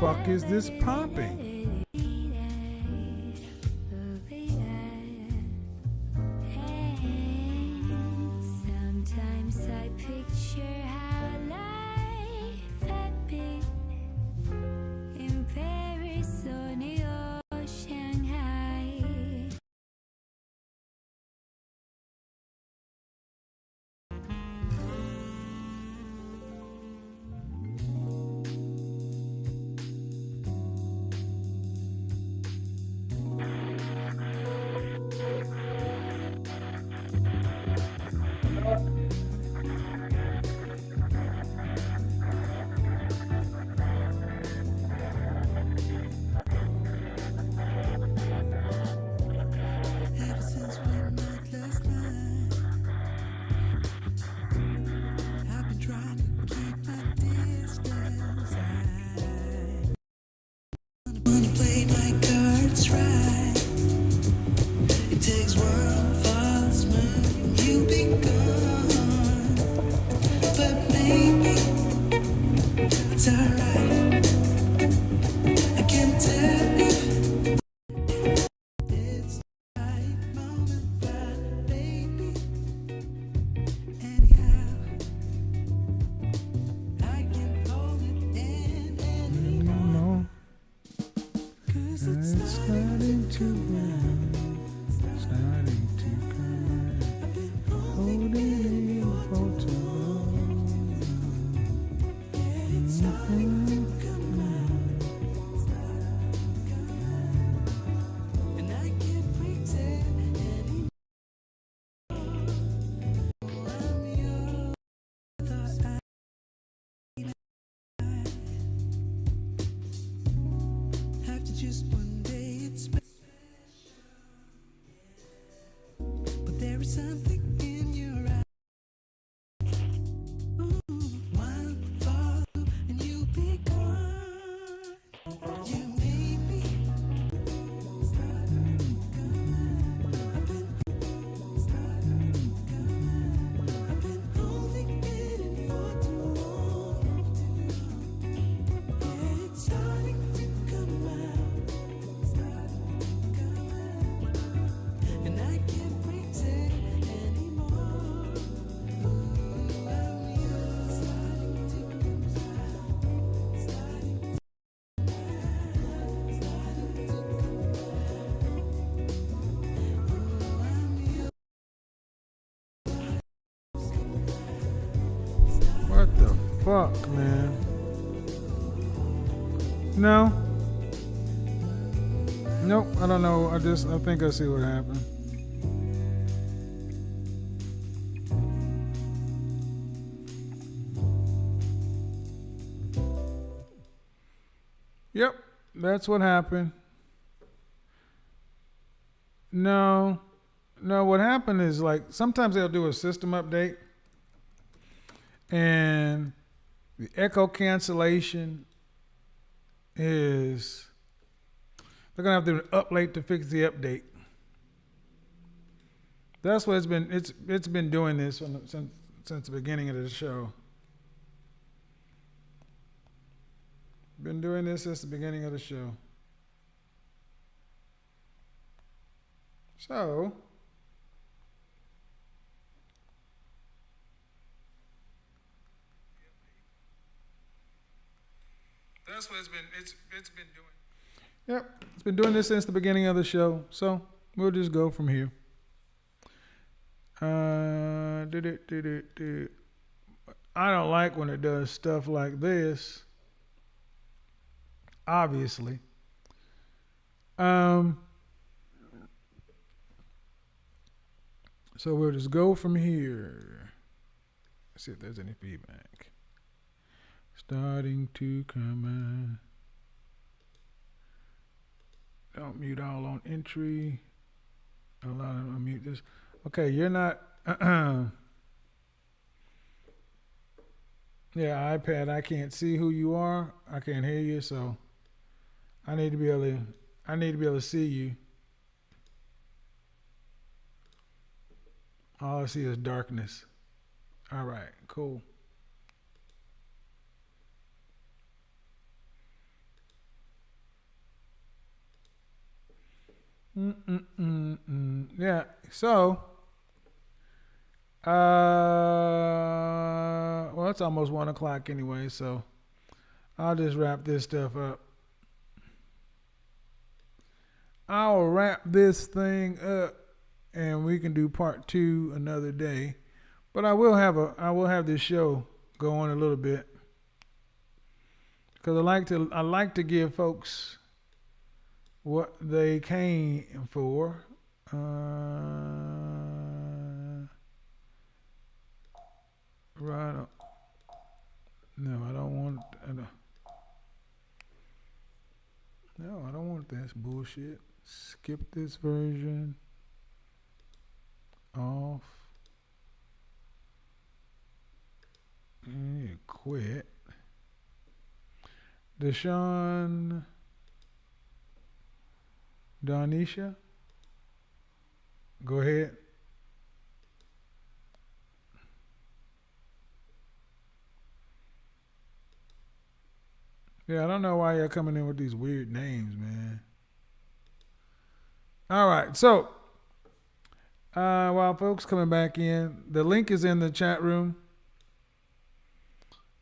Fuck is this popping? Mm-hmm. Fuck, man? No. Nope, I don't know. I just, I think I see what happened. Yep, that's what happened. No, no, what happened is like sometimes they'll do a system update and the echo cancellation is they're gonna have to update to fix the update. That's what it's been. It's it's been doing this the, since since the beginning of the show. Been doing this since the beginning of the show. So. That's what it's been. It's it's been doing. Yep, it's been doing this since the beginning of the show. So we'll just go from here. Uh, did it? Did it? Did it? I don't like when it does stuff like this. Obviously. Um. So we'll just go from here. see if there's any feedback. Starting to come in. Don't mute all on entry. Allow them to unmute this. Okay, you're not. yeah, iPad. I can't see who you are. I can't hear you, so I need to be able to. I need to be able to see you. All I see is darkness. All right, cool. Mm-mm-mm-mm. Yeah. So, uh, well, it's almost one o'clock anyway, so I'll just wrap this stuff up. I'll wrap this thing up, and we can do part two another day. But I will have a I will have this show go on a little bit because I like to I like to give folks what they came for. Uh, right. on- No, I don't want. I don't, no, I don't want this bullshit. Skip this version. Off. And quit. Deshaun. Donisha, go ahead. Yeah, I don't know why you're coming in with these weird names, man. All right, so uh, while folks coming back in, the link is in the chat room.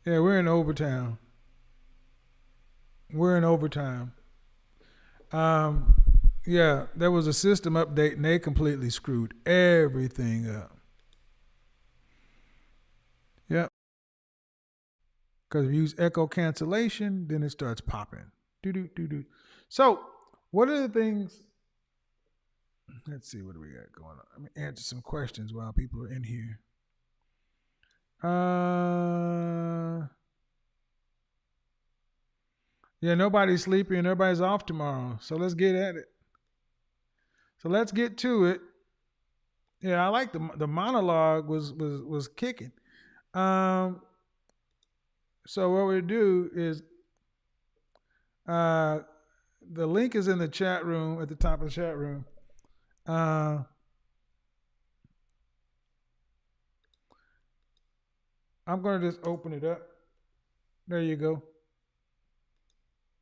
Yeah, we're in overtime. We're in overtime. Um, yeah, there was a system update and they completely screwed everything up. Yep. Because if you use echo cancellation, then it starts popping. Do do do do. So, what are the things? Let's see what do we got going on. Let me answer some questions while people are in here. Uh, Yeah, nobody's sleepy and everybody's off tomorrow. So let's get at it. So let's get to it. Yeah, I like the the monologue was was was kicking. Um so what we do is uh the link is in the chat room at the top of the chat room. Uh I'm to just open it up. There you go.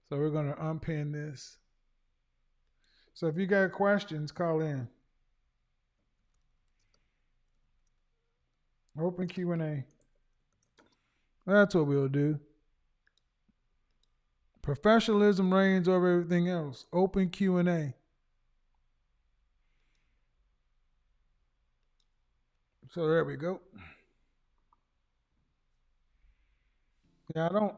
So we're to unpin this. So if you got questions, call in. Open Q&A. That's what we'll do. Professionalism reigns over everything else. Open Q&A. So there we go. Yeah, I don't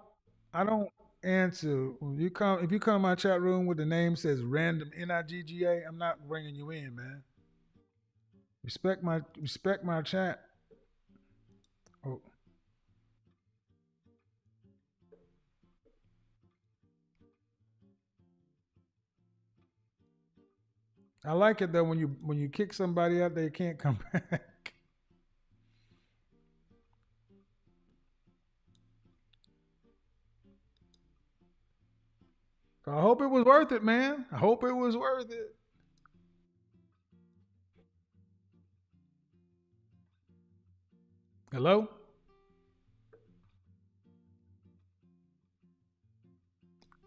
I don't answer you come if you come my chat room with the name says random N I G G A, I'm not bringing you in, man. Respect my respect my chat. Oh. I like it though when you when you kick somebody out, they can't come back. I hope it was worth it, man. I hope it was worth it. Hello?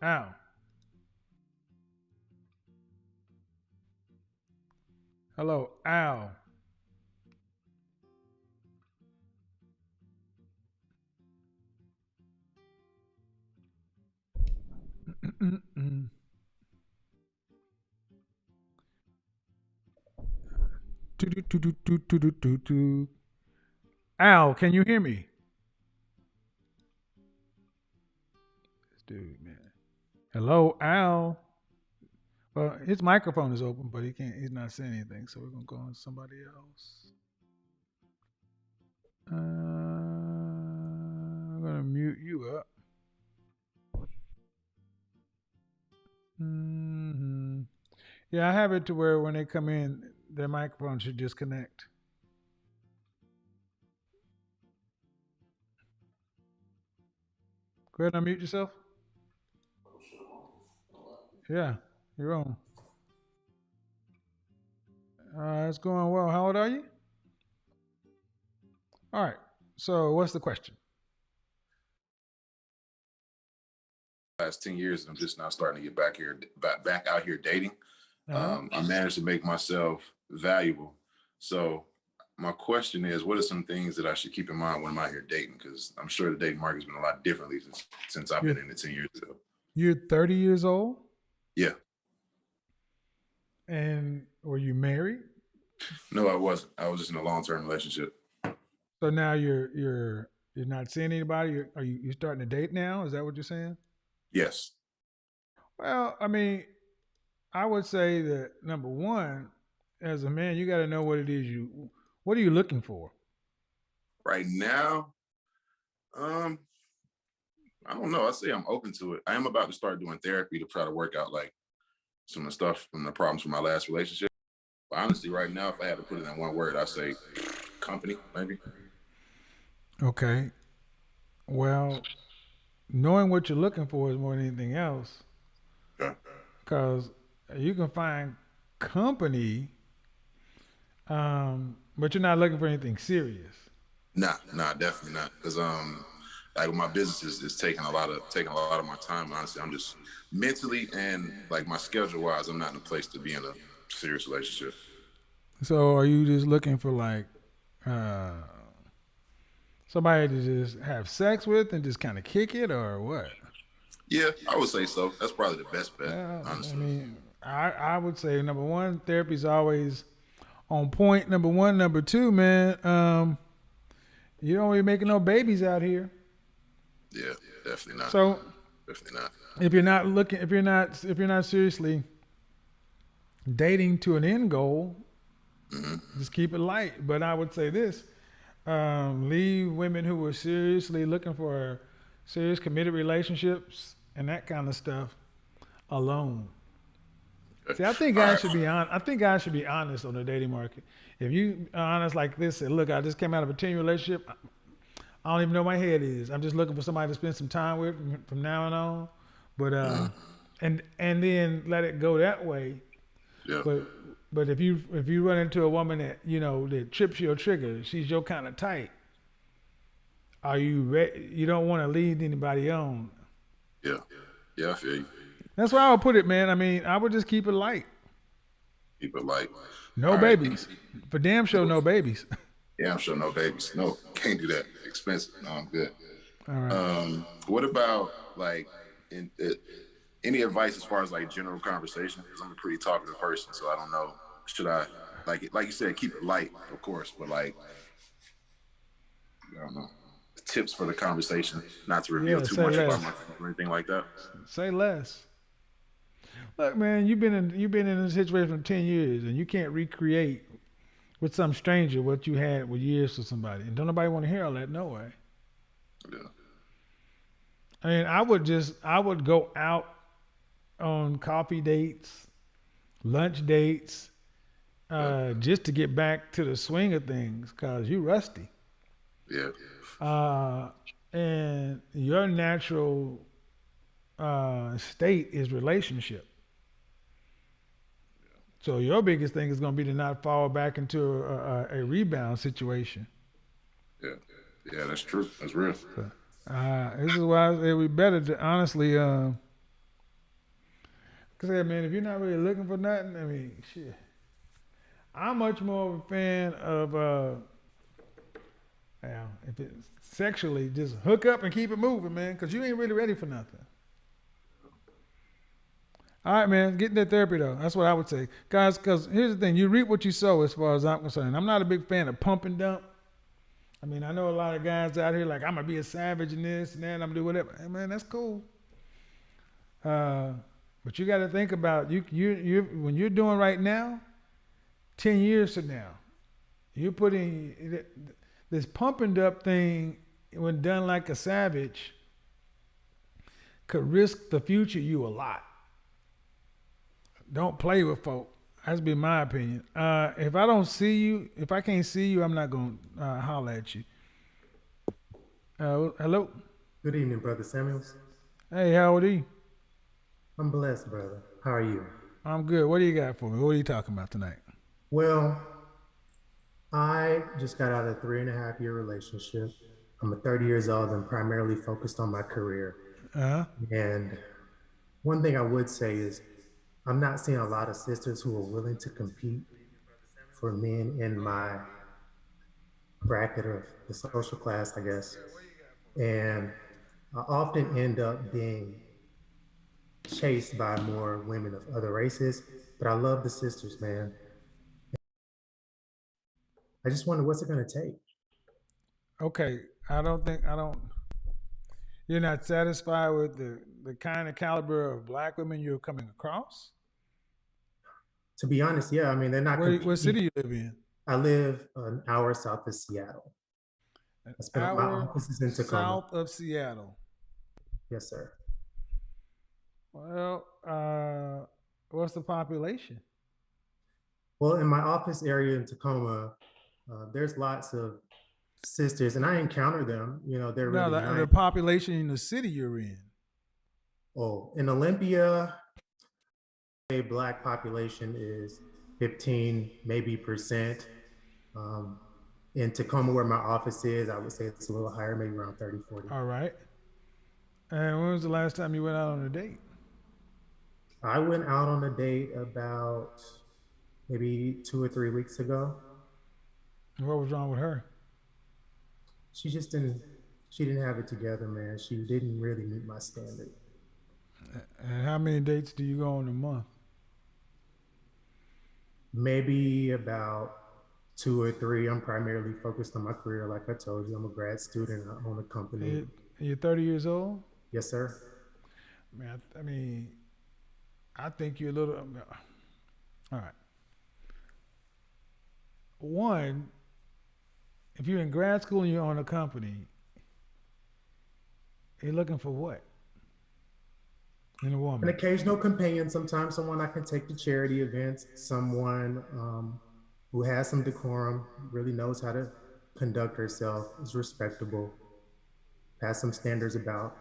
Ow. Hello, Al. Al, can you hear me? This dude, man. Hello, Al. Well, his microphone is open, but he can't. He's not saying anything. So we're gonna go on somebody else. Uh, I'm gonna mute you up. Hmm Yeah, I have it to where when they come in, their microphone should disconnect. Go ahead and unmute yourself. Yeah, you're on. Uh, it's going well. How old are you? All right. So, what's the question? Last 10 years and I'm just now starting to get back here back out here dating. Uh-huh. Um, I managed to make myself valuable. So my question is, what are some things that I should keep in mind when I'm out here dating? Because I'm sure the dating market's been a lot differently since since I've been in it 10 years ago. You're 30 years old, Yeah. and were you married? No, I wasn't. I was just in a long term relationship. So now you're you're you're not seeing anybody. You're, are you you starting to date now? Is that what you're saying? Yes. Well, I mean, I would say that number one, as a man, you got to know what it is you. What are you looking for? Right now, um, I don't know. I say I'm open to it. I am about to start doing therapy to try to work out like some of the stuff from the problems from my last relationship. But honestly, right now, if I had to put it in one word, I say company, maybe. Okay. Well, knowing what you're looking for is more than anything else, because you can find company, um, but you're not looking for anything serious. Nah, nah, definitely not. Because um, like my business is, is taking a lot of taking a lot of my time. Honestly, I'm just mentally and like my schedule wise, I'm not in a place to be in a serious relationship. So, are you just looking for like uh, somebody to just have sex with and just kind of kick it, or what? Yeah, I would say so. That's probably the best bet, Yeah, I honestly. mean, I, I would say number one, therapy's always on point. Number one, number two, man, um, you don't be making no babies out here. yeah, definitely not. So definitely not. if you're not looking, if you're not, if you're not seriously dating to an end goal, just keep it light. But I would say this: um, leave women who were seriously looking for serious committed relationships and that kind of stuff alone. See, I think guys should be on. I think guys should be honest on the dating market. If you are honest like this, and look, I just came out of a ten year relationship. I don't even know where my head is. I'm just looking for somebody to spend some time with from, from now and on. But uh, and and then let it go that way. Yeah. But but if you if you run into a woman that you know that trips your trigger, she's your kind of type. Are you re- You don't want to lead anybody on. Yeah. Yeah, I feel you. That's why I would put it, man. I mean, I would just keep it light. Keep it light. No All right. babies. For damn sure, no babies. yeah, I'm sure no babies. No, can't do that. Expensive. No, I'm good. All right. Um, what about like in, uh, any advice as far as like general conversation? Because I'm a pretty talkative person, so I don't know. Should I like like you said, keep it light, of course, but like I don't know. Tips for the conversation, not to reveal Yeah, too much less. about myself or anything like that. Say less. Look, man, you've been in you've been in a situation for ten years, and you can't recreate with some stranger what you had with years with somebody. And don't nobody want to hear all that. No way. Yeah. I mean, I would just I would go out on coffee dates, lunch dates, uh, just to get back to the swing of things, cause you're rusty. Yeah. Uh, and your natural uh, state is relationship. So your biggest thing is going to be to not fall back into a, a, a rebound situation. Yeah. Yeah, that's true. That's real. Uh, this is why it would be better to honestly, uh, cause yeah, man, if you're not really looking for nothing, I mean, shit. I'm much more of a fan of, uh, yeah, if it's sexually, just hook up and keep it moving, man, cause you ain't really ready for nothing. All right, man, get into therapy though. That's what I would say, guys. Cause here's the thing: you reap what you sow, as far as I'm concerned. I'm not a big fan of pump and dump. I mean, I know a lot of guys out here like I'm gonna be a savage in this and that. And I'm gonna do whatever. Hey, man, that's cool. Uh, but you got to think about you. You you when you're doing right now, ten years from now, you're putting this pumping up thing when done like a savage could risk the future you a lot. Don't play with folk. That's be my opinion. Uh, if I don't see you, if I can't see you, I'm not gonna uh, holler at you. Uh, hello. Good evening, Brother Samuels. Hey, how are you? I'm blessed, brother. How are you? I'm good. What do you got for me? What are you talking about tonight? Well, I just got out of a three and a half year relationship. I'm a 30 years old and primarily focused on my career. Uh huh. And one thing I would say is I'm not seeing a lot of sisters who are willing to compete for men in my bracket of the social class, I guess. And I often end up being chased by more women of other races, but I love the sisters, man. I just wonder what's it going to take? Okay. I don't think I don't. You're not satisfied with the the kind of caliber of black women you're coming across. To be honest, yeah, I mean, they're not. Where, what city you live in? I live an hour south of Seattle. An I spent my hour office is in Tacoma. south of Seattle. Yes, sir. Well, uh, what's the population? Well, in my office area in Tacoma, uh, there's lots of sisters, and I encounter them. You know, they're No, really the, nice. the population in the city you're in. Oh, in Olympia, a black population is 15, maybe percent. Um, in Tacoma, where my office is, I would say it's a little higher, maybe around 30, 40. All right. And when was the last time you went out on a date? I went out on a date about maybe two or three weeks ago. What was wrong with her? She just didn't, she didn't have it together, man. She didn't really meet my standard. And how many dates do you go on a month? Maybe about two or three. I'm primarily focused on my career. Like I told you, I'm a grad student. I own a company. You- You're 30 years old? Yes, sir. Man, I mean, I think you're a little. um, All right. One, if you're in grad school and you own a company, you're looking for what? in a An occasional companion, sometimes someone I can take to charity events, someone um, who has some decorum, really knows how to conduct herself, is respectable, has some standards about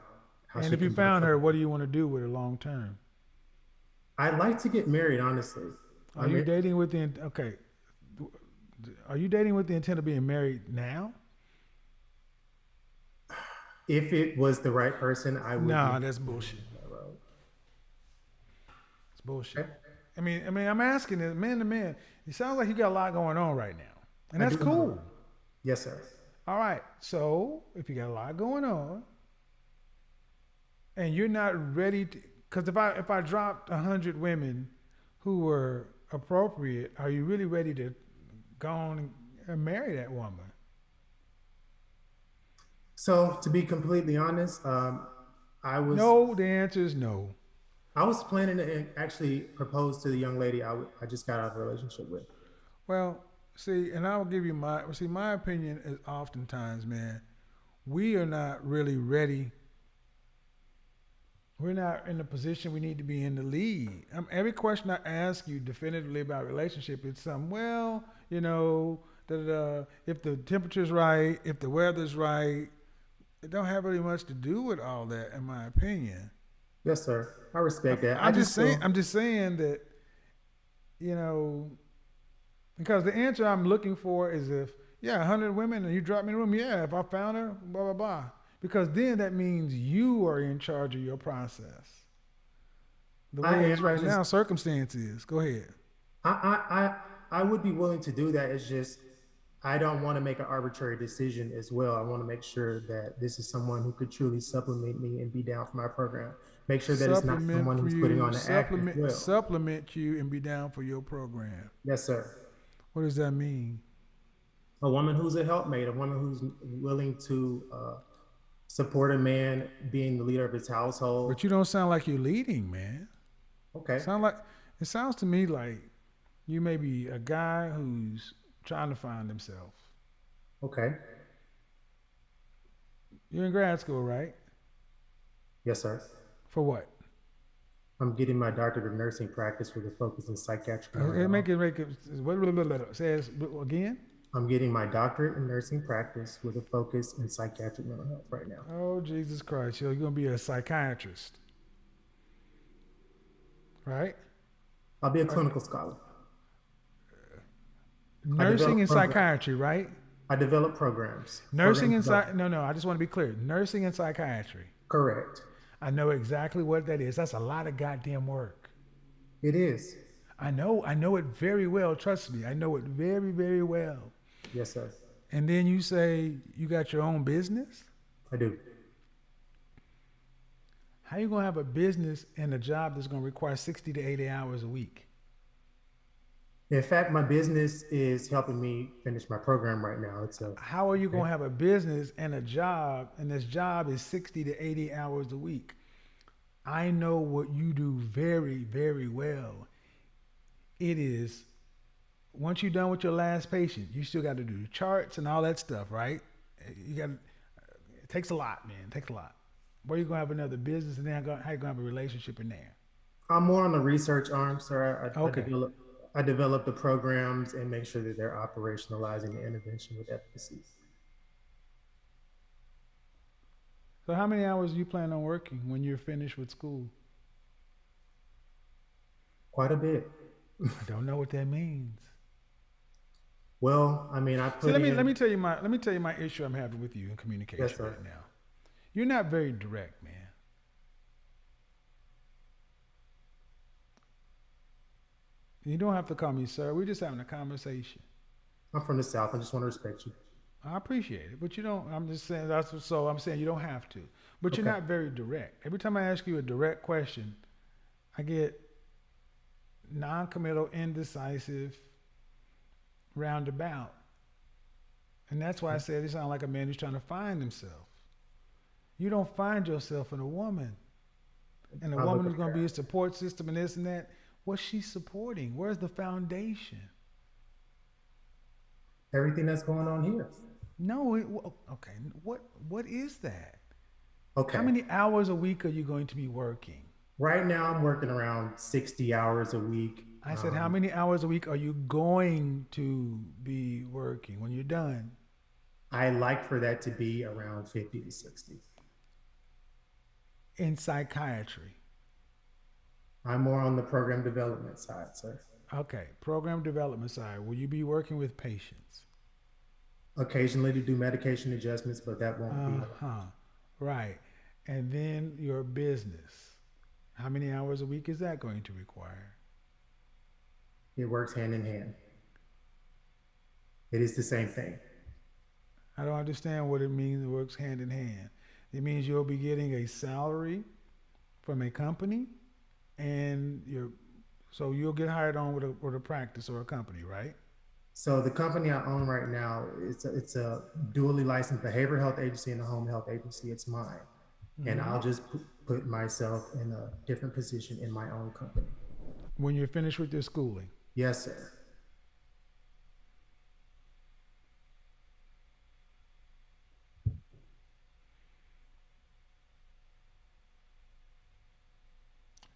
how And if you found her, what do you want to do with her long term? I'd like to get married, honestly. Are I you dating with the okay? Are you dating with the intent of being married now? if it was the right person, I would. Nah, that's bullshit. It's bullshit. Okay. I mean, I mean, I'm asking it, man to man. It sounds like you got a lot going on right now, and that's cool. Yes, sir. All right. So if you got a lot going on, and you're not ready to, because if I if I dropped a hundred women who were appropriate, are you really ready to go on and marry that woman? So to be completely honest, um, I was No, the answer is no. I was planning to actually propose to the young lady I, w- I just got out of a relationship with. Well, see, and I'll give you my see. My opinion is oftentimes, man, we are not really ready. We're not in the position we need to be in the lead. Um, every question I ask you definitively about relationship, it's some well, you know, that if the temperature's right, if the weather's right, it don't have really much to do with all that, in my opinion. Yes, sir. I respect that. I'm I just saying. feel- I'm just saying that, you know, because the answer I'm looking for is if yeah, hundred women and you drop me in the room, yeah, if I found her, blah blah blah. Because then that means you are in charge of your process. The way am it's right just- now, circumstances. Go ahead. I, I, I, I would be willing to do that. It's just I don't want to make an arbitrary decision as well. I want to make sure that this is someone who could truly supplement me and be down for my program. Make sure that it's not someone who's you, putting on the act as supplement, well. supplement you and be down for your program. yes, sir. What does that mean? A woman who's a helpmate, a woman who's willing to uh, support a man being the leader of his household. But you don't sound like you're leading, man. okay. Sound like it sounds to me like you may be a guy who's trying to find himself. Okay. You're in grad school, right? Yes, sir. For what? I'm getting my doctorate of nursing practice with a focus in psychiatric. Okay, make it make it. What says again? I'm getting my doctorate in nursing practice with a focus in psychiatric mental health right now. Oh Jesus Christ! You're gonna be a psychiatrist, right? I'll be a clinical scholar. Nursing and psychiatry, right? I develop programs. Nursing and psych. No, no. I just want to be clear. Nursing and psychiatry. Correct. I know exactly what that is. That's a lot of goddamn work. It is. I know. I know it very well. Trust me. I know it very, very well. Yes, sir. And then you say you got your own business. I do. How you gonna have a business and a job that's gonna require sixty to eighty hours a week? In fact, my business is helping me finish my program right now. It's a How are you gonna have a business and a job, and this job is sixty to eighty hours a week? I know what you do very, very well. It is once you're done with your last patient, you still got to do the charts and all that stuff, right? You got it takes a lot, man. It takes a lot. Where you gonna have another business, and then how you gonna have a relationship in there? I'm more on the research arm, sir. I, I, Okay. I develop I develop the programs and make sure that they're operationalizing the intervention with efficacy. So, how many hours do you plan on working when you're finished with school? Quite a bit. I don't know what that means. Well, I mean, I put See, let me in, let me tell you my let me tell you my issue I'm having with you in communication Yes, right now. You're not very direct, man. You don't have to call me sir. We're just having a conversation. I'm from the South. I just want to respect you. I appreciate it, but you don't. I'm just saying that's what- so. I'm saying you don't have to, but you're not very direct. Every time I ask you a direct question, I get non-committal, indecisive, roundabout, and that's why I hmm. said you sound like a man who's trying to find himself. You don't find yourself in a woman, and a woman who's going to be a support system and this and that. What's she supporting? Where's the foundation? Everything that's going on here. No, it, okay. What what is that? Okay. How many hours a week are you going to be working? Right now, I'm working around 60 hours a week. I said, how Um, many hours a week are you going to be working when you're done? I like for that to be around 50 to 60. In psychiatry. I'm more on the program development side, sir. Okay, program development side. Will you be working with patients? Occasionally to do medication adjustments, but that won't Uh be. huh. Right. And then your business. How many hours a week is that going to require? It works hand in hand. It is the same thing. I don't understand what it means. It works hand in hand. It means you'll be getting a salary from a company, and you're so you'll get hired on with a with a practice or a company, right? So the company I own right now, it's a, it's a dually licensed behavioral health agency and a home health agency. It's mine, and mm-hmm. I'll just pu- put myself in a different position in my own company. When you're finished with your schooling. Yes, sir.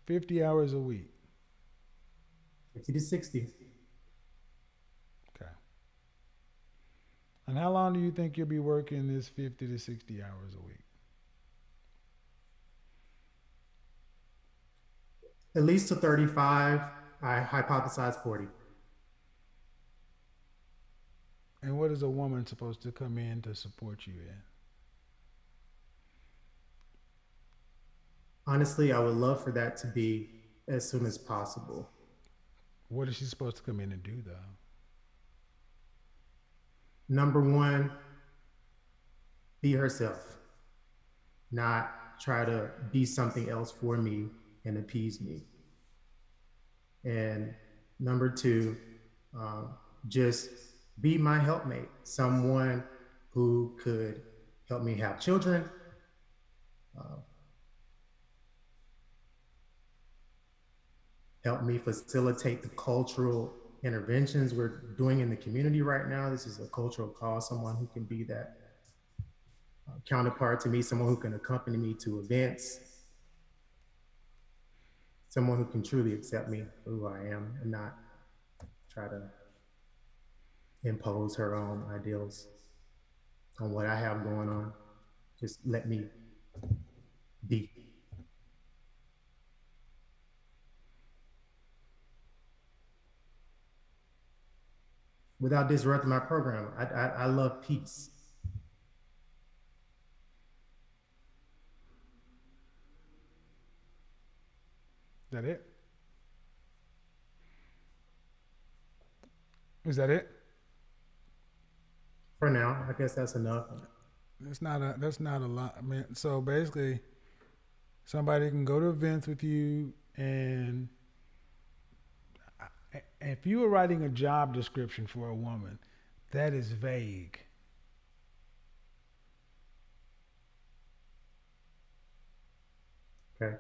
Fifty hours a week. 50 to 60. Okay. And how long do you think you'll be working this fifty to sixty hours a week? At least to 35. I hypothesize 40. And what is a woman supposed to come in to support you in? Honestly, I would love for that to be as soon as possible. What is she supposed to come in and do though? Number one, be herself, not try to be something else for me and appease me. And number two, um, just be my helpmate, someone who could help me have children. uh, help me facilitate the cultural interventions we're doing in the community right now. This is a cultural cause, someone who can be that uh, counterpart to me, someone who can accompany me to events, someone who can truly accept me for who I am and not try to impose her own ideals on what I have going on. Just let me be. Without disrupting my program, I, I, I love peace. That it? Is that it? For now, I guess that's enough. That's not a that's not a lot. I mean, so basically, somebody can go to events with you, and if you were writing a job description for a woman, that is vague. Okay.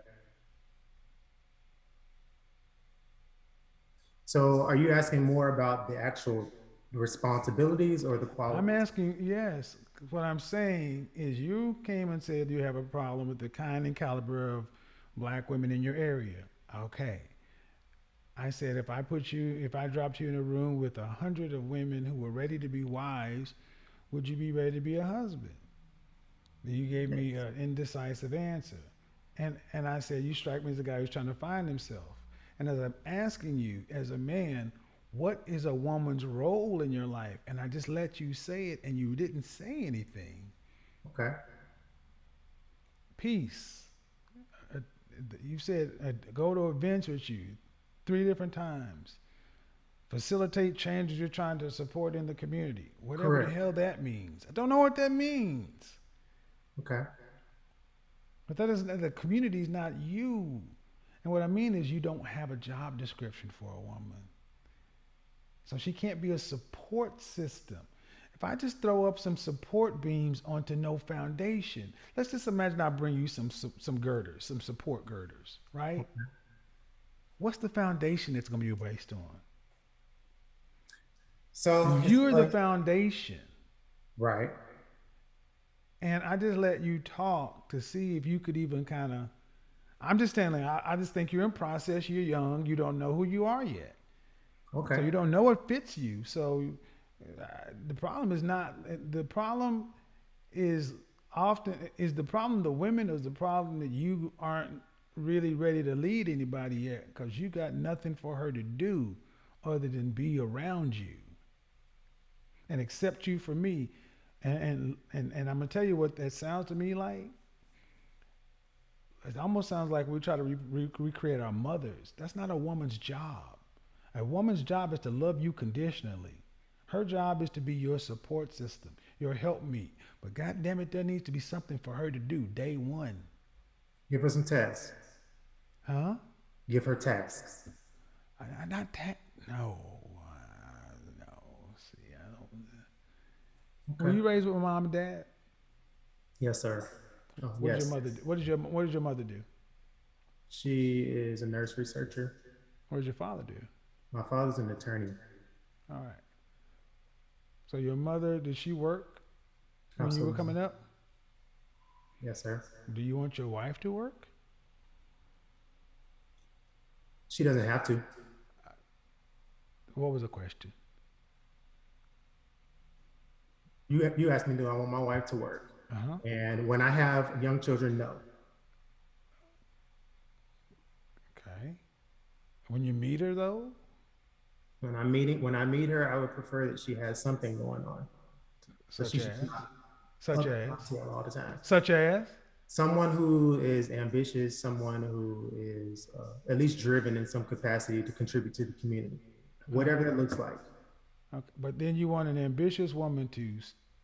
So are you asking more about the actual responsibilities or the quality? I'm asking, yes. What I'm saying is, you came and said you have a problem with the kind and caliber of black women in your area. Okay. I said, if I put you, if I dropped you in a room with a hundred of women who were ready to be wives, would you be ready to be a husband? Then you gave me an indecisive answer. And, and I said, you strike me as a guy who's trying to find himself. And as I'm asking you, as a man, what is a woman's role in your life? And I just let you say it, and you didn't say anything. Okay. Peace. Uh, you said uh, go to events with you three different times. Facilitate changes you're trying to support in the community. Whatever Correct. the hell that means. I don't know what that means. Okay. But that isn't the community is not you. And what I mean is you don't have a job description for a woman. So she can't be a support system. If I just throw up some support beams onto no foundation, let's just imagine I bring you some some, some girders, some support girders, right? What's the foundation it's going to be based on? So You're the foundation. right. And I just let you talk to see if you could even kind of. I'm just saying, like, I, I just think you're in process. You're young. You don't know who you are yet. Okay. So you don't know what fits you. So uh, the problem is not the problem is often is the problem the women or is the problem that you aren't really ready to lead anybody yet because you got nothing for her to do other than be around you and accept you for me. And and and, and I'm gonna tell you what that sounds to me like. It almost sounds like we try to re- re- recreate our mothers. That's not a woman's job. A woman's job is to love you conditionally. Her job is to be your support system, your helpmeet. But God damn it, there needs to be something for her to do day one. Give her some tasks. Huh? Give her tasks. I, I not that. No. Uh, no. See, I don't. Were Okay. you raised with mom and dad? Yes, sir. Oh, What yes. did your mother do? What did your What did your mother do? She is a nurse researcher. What did your father do? My father's an attorney. All right. So your mother did she work when you were coming up? Yes, sir. Do you want your wife to work? She doesn't have to. What was the question? You you asked me, do I want my wife to work? Uh huh. And when I have young children, no. Okay. When you meet her though, When I'm meeting, when I meet her, I would prefer that she has something going on. Such as, not such as, all the time. such as. Someone who is ambitious, someone who is uh, at least driven in some capacity to contribute to the community, whatever that looks like. Okay. But then you want an ambitious woman to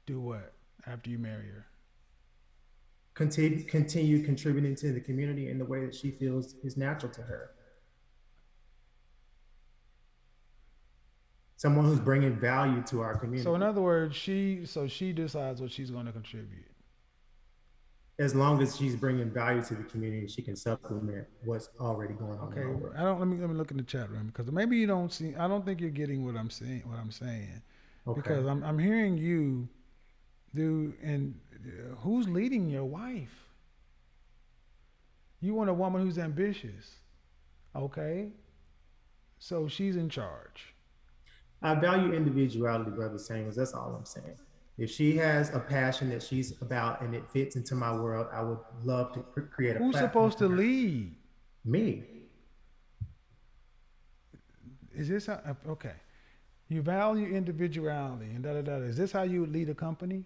do what after you marry her? Continue, continue contributing to the community in the way that she feels is natural to her. Someone who's bringing value to our community. So in other words, she so she decides what she's going to contribute. as long as she's bringing value to the community, she can supplement what's already going on. Okay, in our world. I don't let me let me look in the chat room because maybe you don't see. I don't think you're getting what I'm saying. What I'm saying Okay. because I'm I'm hearing you do and uh, who's leading your wife? You want a woman who's ambitious, okay? So she's in charge. I value individuality, brother Samuels. That's all I'm saying. If she has a passion that she's about and it fits into my world, I would love to cr- create a. Who's supposed to lead? Me. Is this how, okay? You value individuality and da da da. Is this how you would lead a company?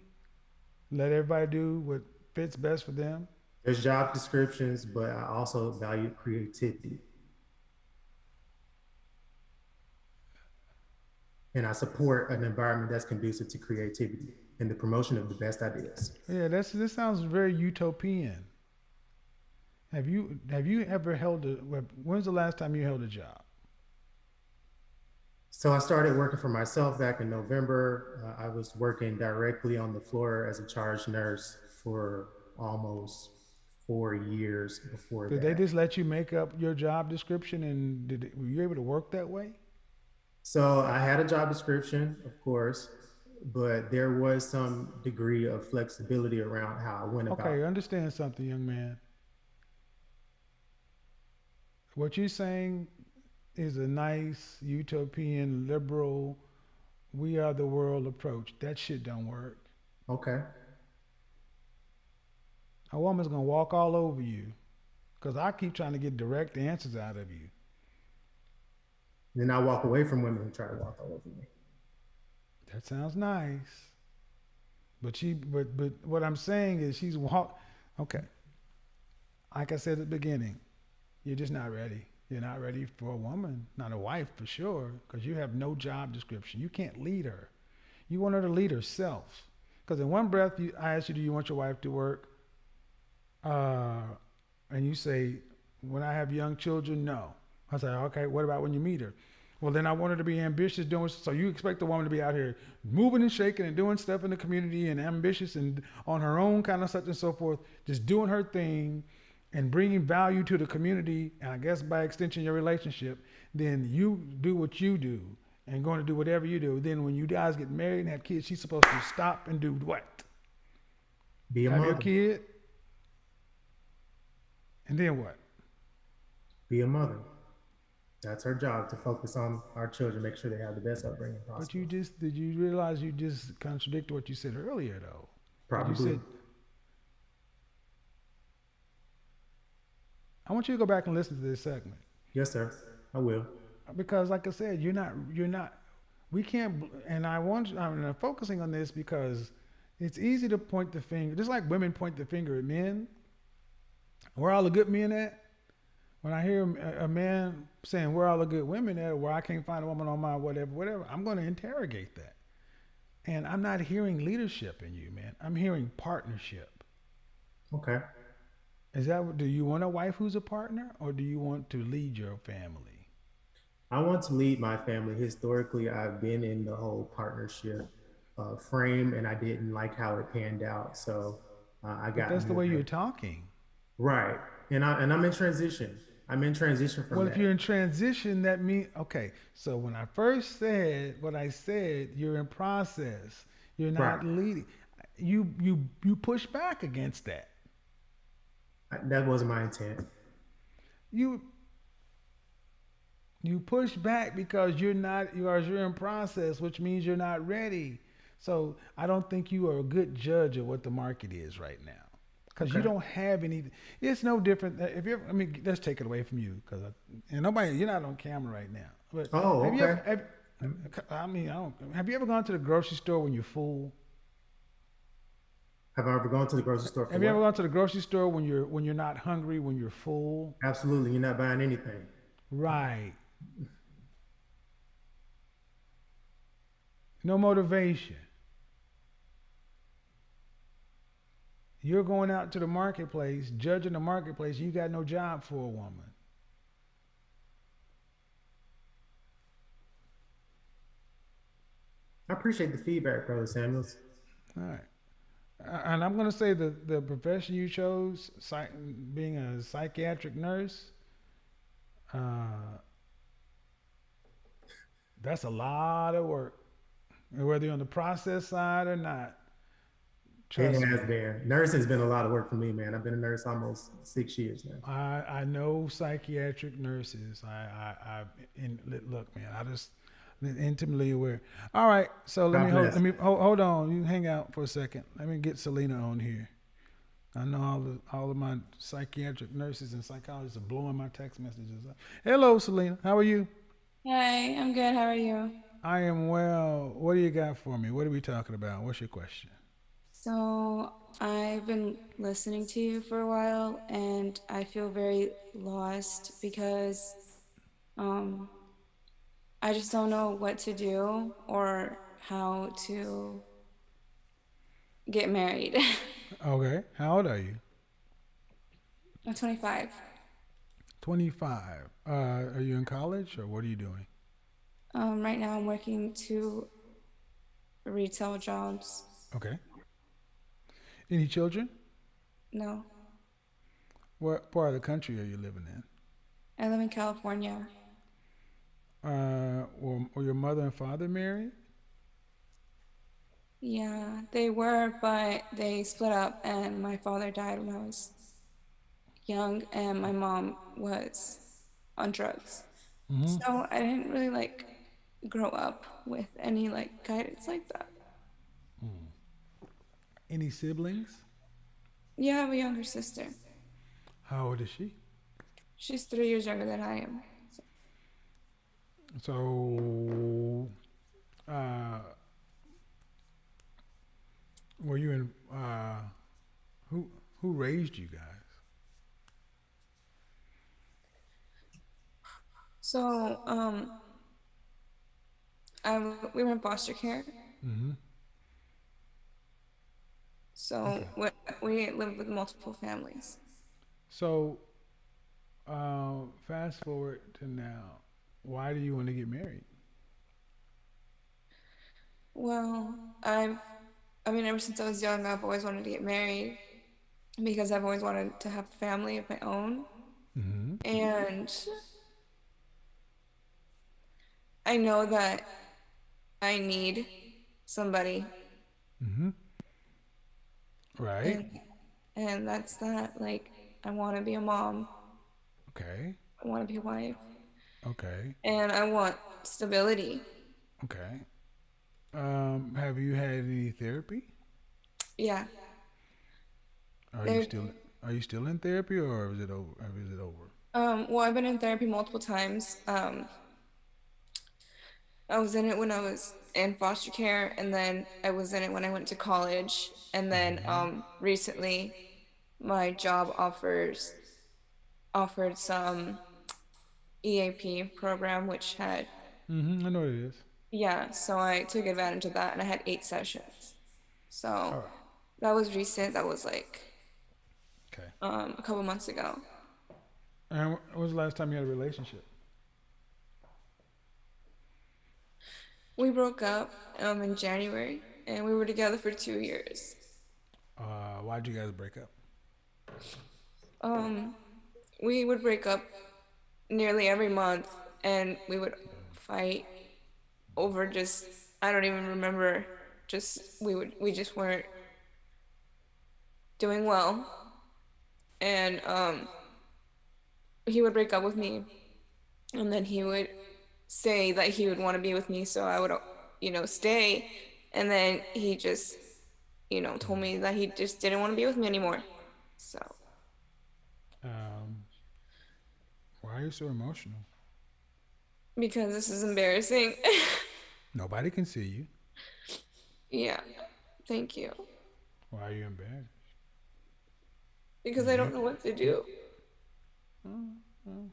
Let everybody do what fits best for them. There's job descriptions, but I also value creativity. And I support an environment that's conducive to creativity and the promotion of the best ideas. Yeah, that's this sounds very utopian. Have you have you ever held a? When's the last time you held a job? So I started working for myself back in November. Uh, I was working directly on the floor as a charge nurse for almost four years before Did that. they just let you make up your job description and did were you able to work that way? So I had a job description, of course, but there was some degree of flexibility around how I went about. Okay, understand something, young man. What you're saying is a nice utopian liberal we are the world approach. That shit don't work. Okay. A woman's gonna walk all over you. Cause I keep trying to get direct answers out of you. Then I walk away from women who try to walk all over me. That sounds nice. But she but but what I'm saying is she's walk okay. Like I said at the beginning, you're just not ready. You're not ready for a woman, not a wife for sure, because you have no job description. You can't lead her. You want her to lead herself. Because in one breath, you, I ask you, do you want your wife to work? Uh, and you say, when I have young children, no. I say, okay, what about when you meet her? Well, then I want her to be ambitious, doing so. You expect the woman to be out here moving and shaking and doing stuff in the community and ambitious and on her own, kind of such and so forth, just doing her thing and bringing value to the community, and I guess by extension your relationship. Then you do what you do and going to do whatever you do. Then when you guys get married and have kids, she's supposed to stop and do what? Be a have your mother. kid, and then what? be a mother. That's her job to focus on our children, make sure they have the best upbringing possible. But you just did you realize you just contradicted what you said earlier though? You Probably. said I want you to go back and listen to this segment yes, sir. I will. because, like I said, you're not you're not. We can't, and I want I'm focusing on this because it's easy to point the finger, just like women point the finger at men. Where are all the good men at? When I hear a, a man saying where are all the good women at, where I can't find a woman on my whatever, whatever, I'm going to interrogate that. And I'm not hearing leadership in you, man. I'm hearing partnership. Okay. Is that do you want a wife who's a partner or do you want to lead your family? I want to lead my family. Historically, I've been in the whole partnership uh, frame, and I didn't like how it panned out. So uh, I got That's the way you're talking. right, and I and I'm in transition. I'm in transition from Well, that. if you're in transition, that means okay. So when I first said what I said, you're in process. You're not Right. leading. You you you push back against that. That wasn't my intent. You you push back because you're not because you're in process, which means you're not ready. So I don't think you are a good judge of what the market is right now. Because you don't have any. It's no different. If you, I mean, let's take it away from you, because and nobody, you're not on camera right now. But Oh, have You ever, okay. have, I mean, I don't. Have you ever gone to the grocery store when you're full? Have I ever gone to the grocery store? For Have you ever gone to the grocery store when you're when you're not hungry, when you're full? Absolutely, you're not buying anything. Right. No motivation. You're going out to the marketplace, judging the marketplace, you got no job for a woman. I appreciate the feedback, brother Samuels. All right. And I'm going to say the, the profession you chose, psych, being a psychiatric nurse, uh, that's a lot of work. And whether you're on the process side or not, trust it me, has been. Nursing's been a lot of work for me, man. I've been a nurse almost six years now. I, I know psychiatric nurses. I, I, I in, look, man, I just intimately aware. All right, so let God me hold, let me hold, hold on. You hang out for a second. Let me get Selena on here. I know all the all of my psychiatric nurses and psychologists are blowing my text messages up. Hello, Selena. How are you? Hi, I'm good. How are you? I am well. What do you got for me? What are we talking about? What's your question? So, I've been listening to you for a while and I feel very lost because um, I just don't know what to do or how to get married. Okay. How old are you? I'm 25. 25. Uh, are you in college or what are you doing? Um, right now, I'm working two retail jobs. Okay. Any children? No, What part of the country are you living in? I live in California. Uh, were, were your mother and father married? Yeah, they were, but they split up, and my father died when I was young, and my mom was on drugs. So I didn't really like grow up with any like guidance like that. Any siblings? Yeah, I have a younger sister. How old is she? She's three years younger than I am. So, uh, were you in? Uh, who who raised you guys? So, um, I we were in foster care. Mm-hmm. So we, we lived with multiple families. So, uh, fast forward to now. Why do you want to get married? Well, I've, I mean, ever since I was young, I've always wanted to get married because I've always wanted to have a family of my own. Mm-hmm. And I know that I need somebody. Mm-hmm. Right. And, and that's that. Like, I want to be a mom. Okay. I want to be a wife, Okay. and I want stability. Okay. Um, have you had any therapy? Yeah. Are you still are you still in therapy or is it over? Is it over? Um, well, I've been in therapy multiple times. Um, I was in it when I was in foster care, and then I was in it when I went to college, and then um, recently, my job offers offered some EAP program, which had Mm-hmm. I know what it is. yeah. So I took advantage of that, and I had eight sessions. So Oh, that was recent. That was like okay. um, a couple months ago. And when was the last time you had a relationship? We broke up um, in January, and we were together for two years. Uh, why'd you guys break up? Um, we would break up nearly every month, and we would fight over just I don't even remember. Just we would we just weren't doing well, and um, he would break up with me, and then he would say that he would want to be with me, so I would you know stay, and then he just you know told me that he just didn't want to be with me anymore, so. Um, why are you so emotional? Because this is embarrassing. Nobody can see you. yeah. Thank you. Why are you embarrassed? Because I don't know what to do. Mm-hmm.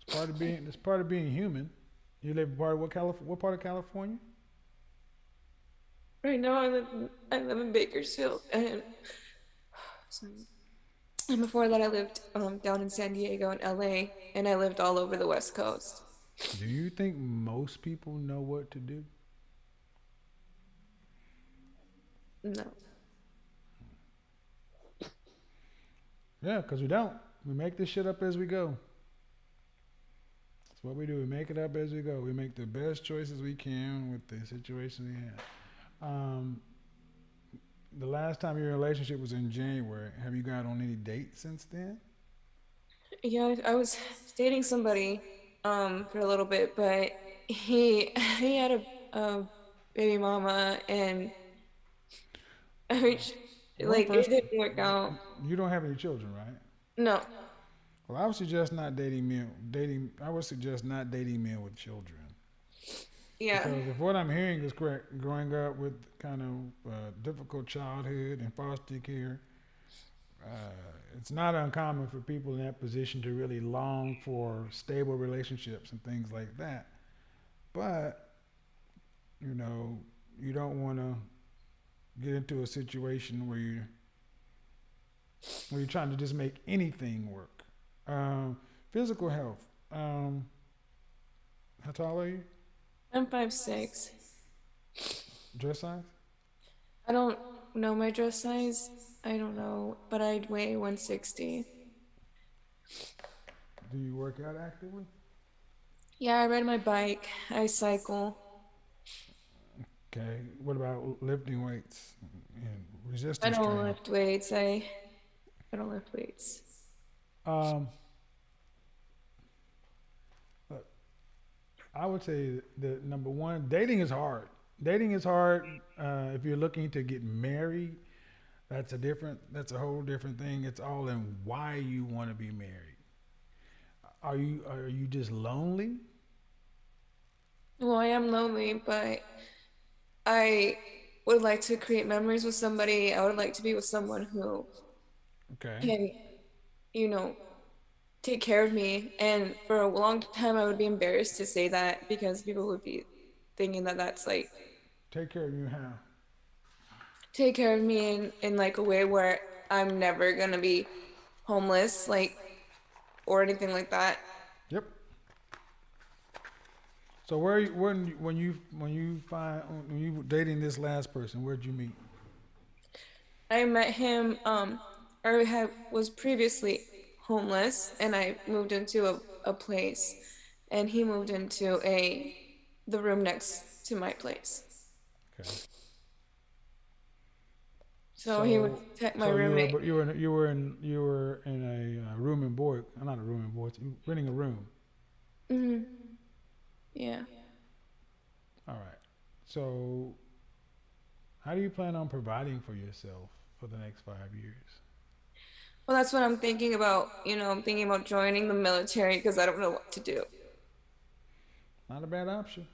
It's part of being. It's part of being human. You live part of what Calif- What part of California? Right now I live in, I live in Bakersfield and sorry. And before that I lived um, down in San Diego and LA and I lived all over the West Coast. Do you think most people know what to do? No. Yeah, because we don't. We make this shit up as we go. That's what we do. We make it up as we go. We make the best choices we can with the situation we have. Um, the last time your relationship was in January. Have you got on any dates since then? Yeah, I was dating somebody um, for a little bit, but he he had a, a baby mama and I mean, like it didn't work out. You don't have any children, right? No. Well, I would suggest not dating men. Dating, I would suggest not dating men with children. Yeah. Because if what I'm hearing is correct, growing up with kind of uh, difficult childhood and foster care, uh, it's not uncommon for people in that position to really long for stable relationships and things like that. But, you know, you don't want to get into a situation where you where you're trying to just make anything work. Um, physical health. Um, how tall are you? I'm five six. Dress size? I don't know my dress size. I don't know, but I weigh 160. Do you work out actively? Yeah, I ride my bike. I cycle. Okay. What about lifting weights and resistance? I don't training? lift weights. I I don't lift weights. Um, I would say the number one, dating is hard. Dating is hard. Uh, if you're looking to get married, that's a different. That's a whole different thing. It's all in why you want to be married. Are you are you just lonely? Well, I am lonely, but I would like to create memories with somebody. I would like to be with someone who Okay. can, you know, take care of me. And for a long time, I would be embarrassed to say that because people would be thinking that that's like Take care of you how? take care of me in, in like a way where I'm never gonna be homeless, like, or anything like that. Yep. So where you- when when you when you find when you were dating this last person, where'd you meet? I met him, um, or had was previously homeless, and I moved into a, a place, and he moved into a the room next to my place. Okay. So, he would protect my so roommate. You were, you were in, you were in you were in a uh, room and board, not a room and board, renting a room. hmm Yeah. All right. So, how do you plan on providing for yourself for the next five years? Well, that's what I'm thinking about. You know, I'm thinking about joining the military because I don't know what to do. Not a bad option.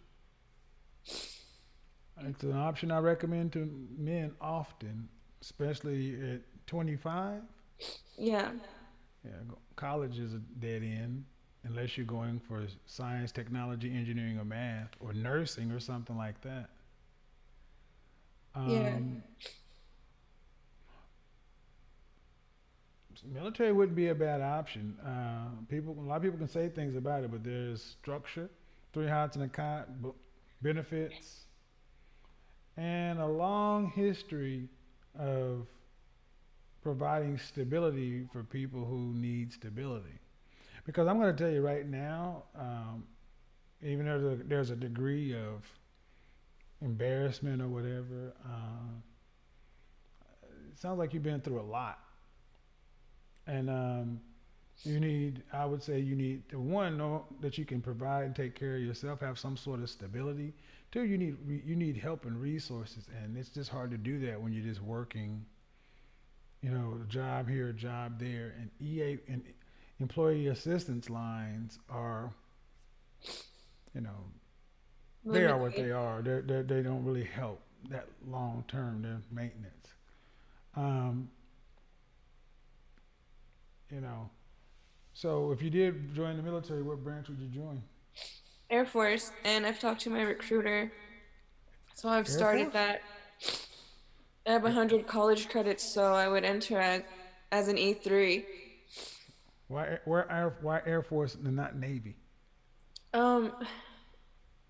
It's an option I recommend to men often, especially at 25. Yeah. Yeah, college is a dead end unless you're going for science, technology, engineering, or math, or nursing, or something like that. Um, Yeah. Military wouldn't be a bad option. Uh, people, a lot of people can say things about it, but there's structure, three hots and a cot, benefits, and a long history of providing stability for people who need stability. Because I'm going to tell you right now, um, even though there's a, there's a degree of embarrassment or whatever, uh, it sounds like you've been through a lot. And um, you need, I would say, you need to one know that you can provide and take care of yourself, have some sort of stability. Two, you need you need help and resources, and it's just hard to do that when you're just working. You know, a job here, a job there, and EA and employee assistance lines are, you know, they are what they are. They're, they're, they don't really help that long term. They're maintenance. Um, you know, so if you did join the military, what branch would you join? Air Force, and I've talked to my recruiter. So I've started Force? that. I have 100 college credits, so I would enter as, as an E E3. Why, why, Air, why Air Force and not Navy? Um,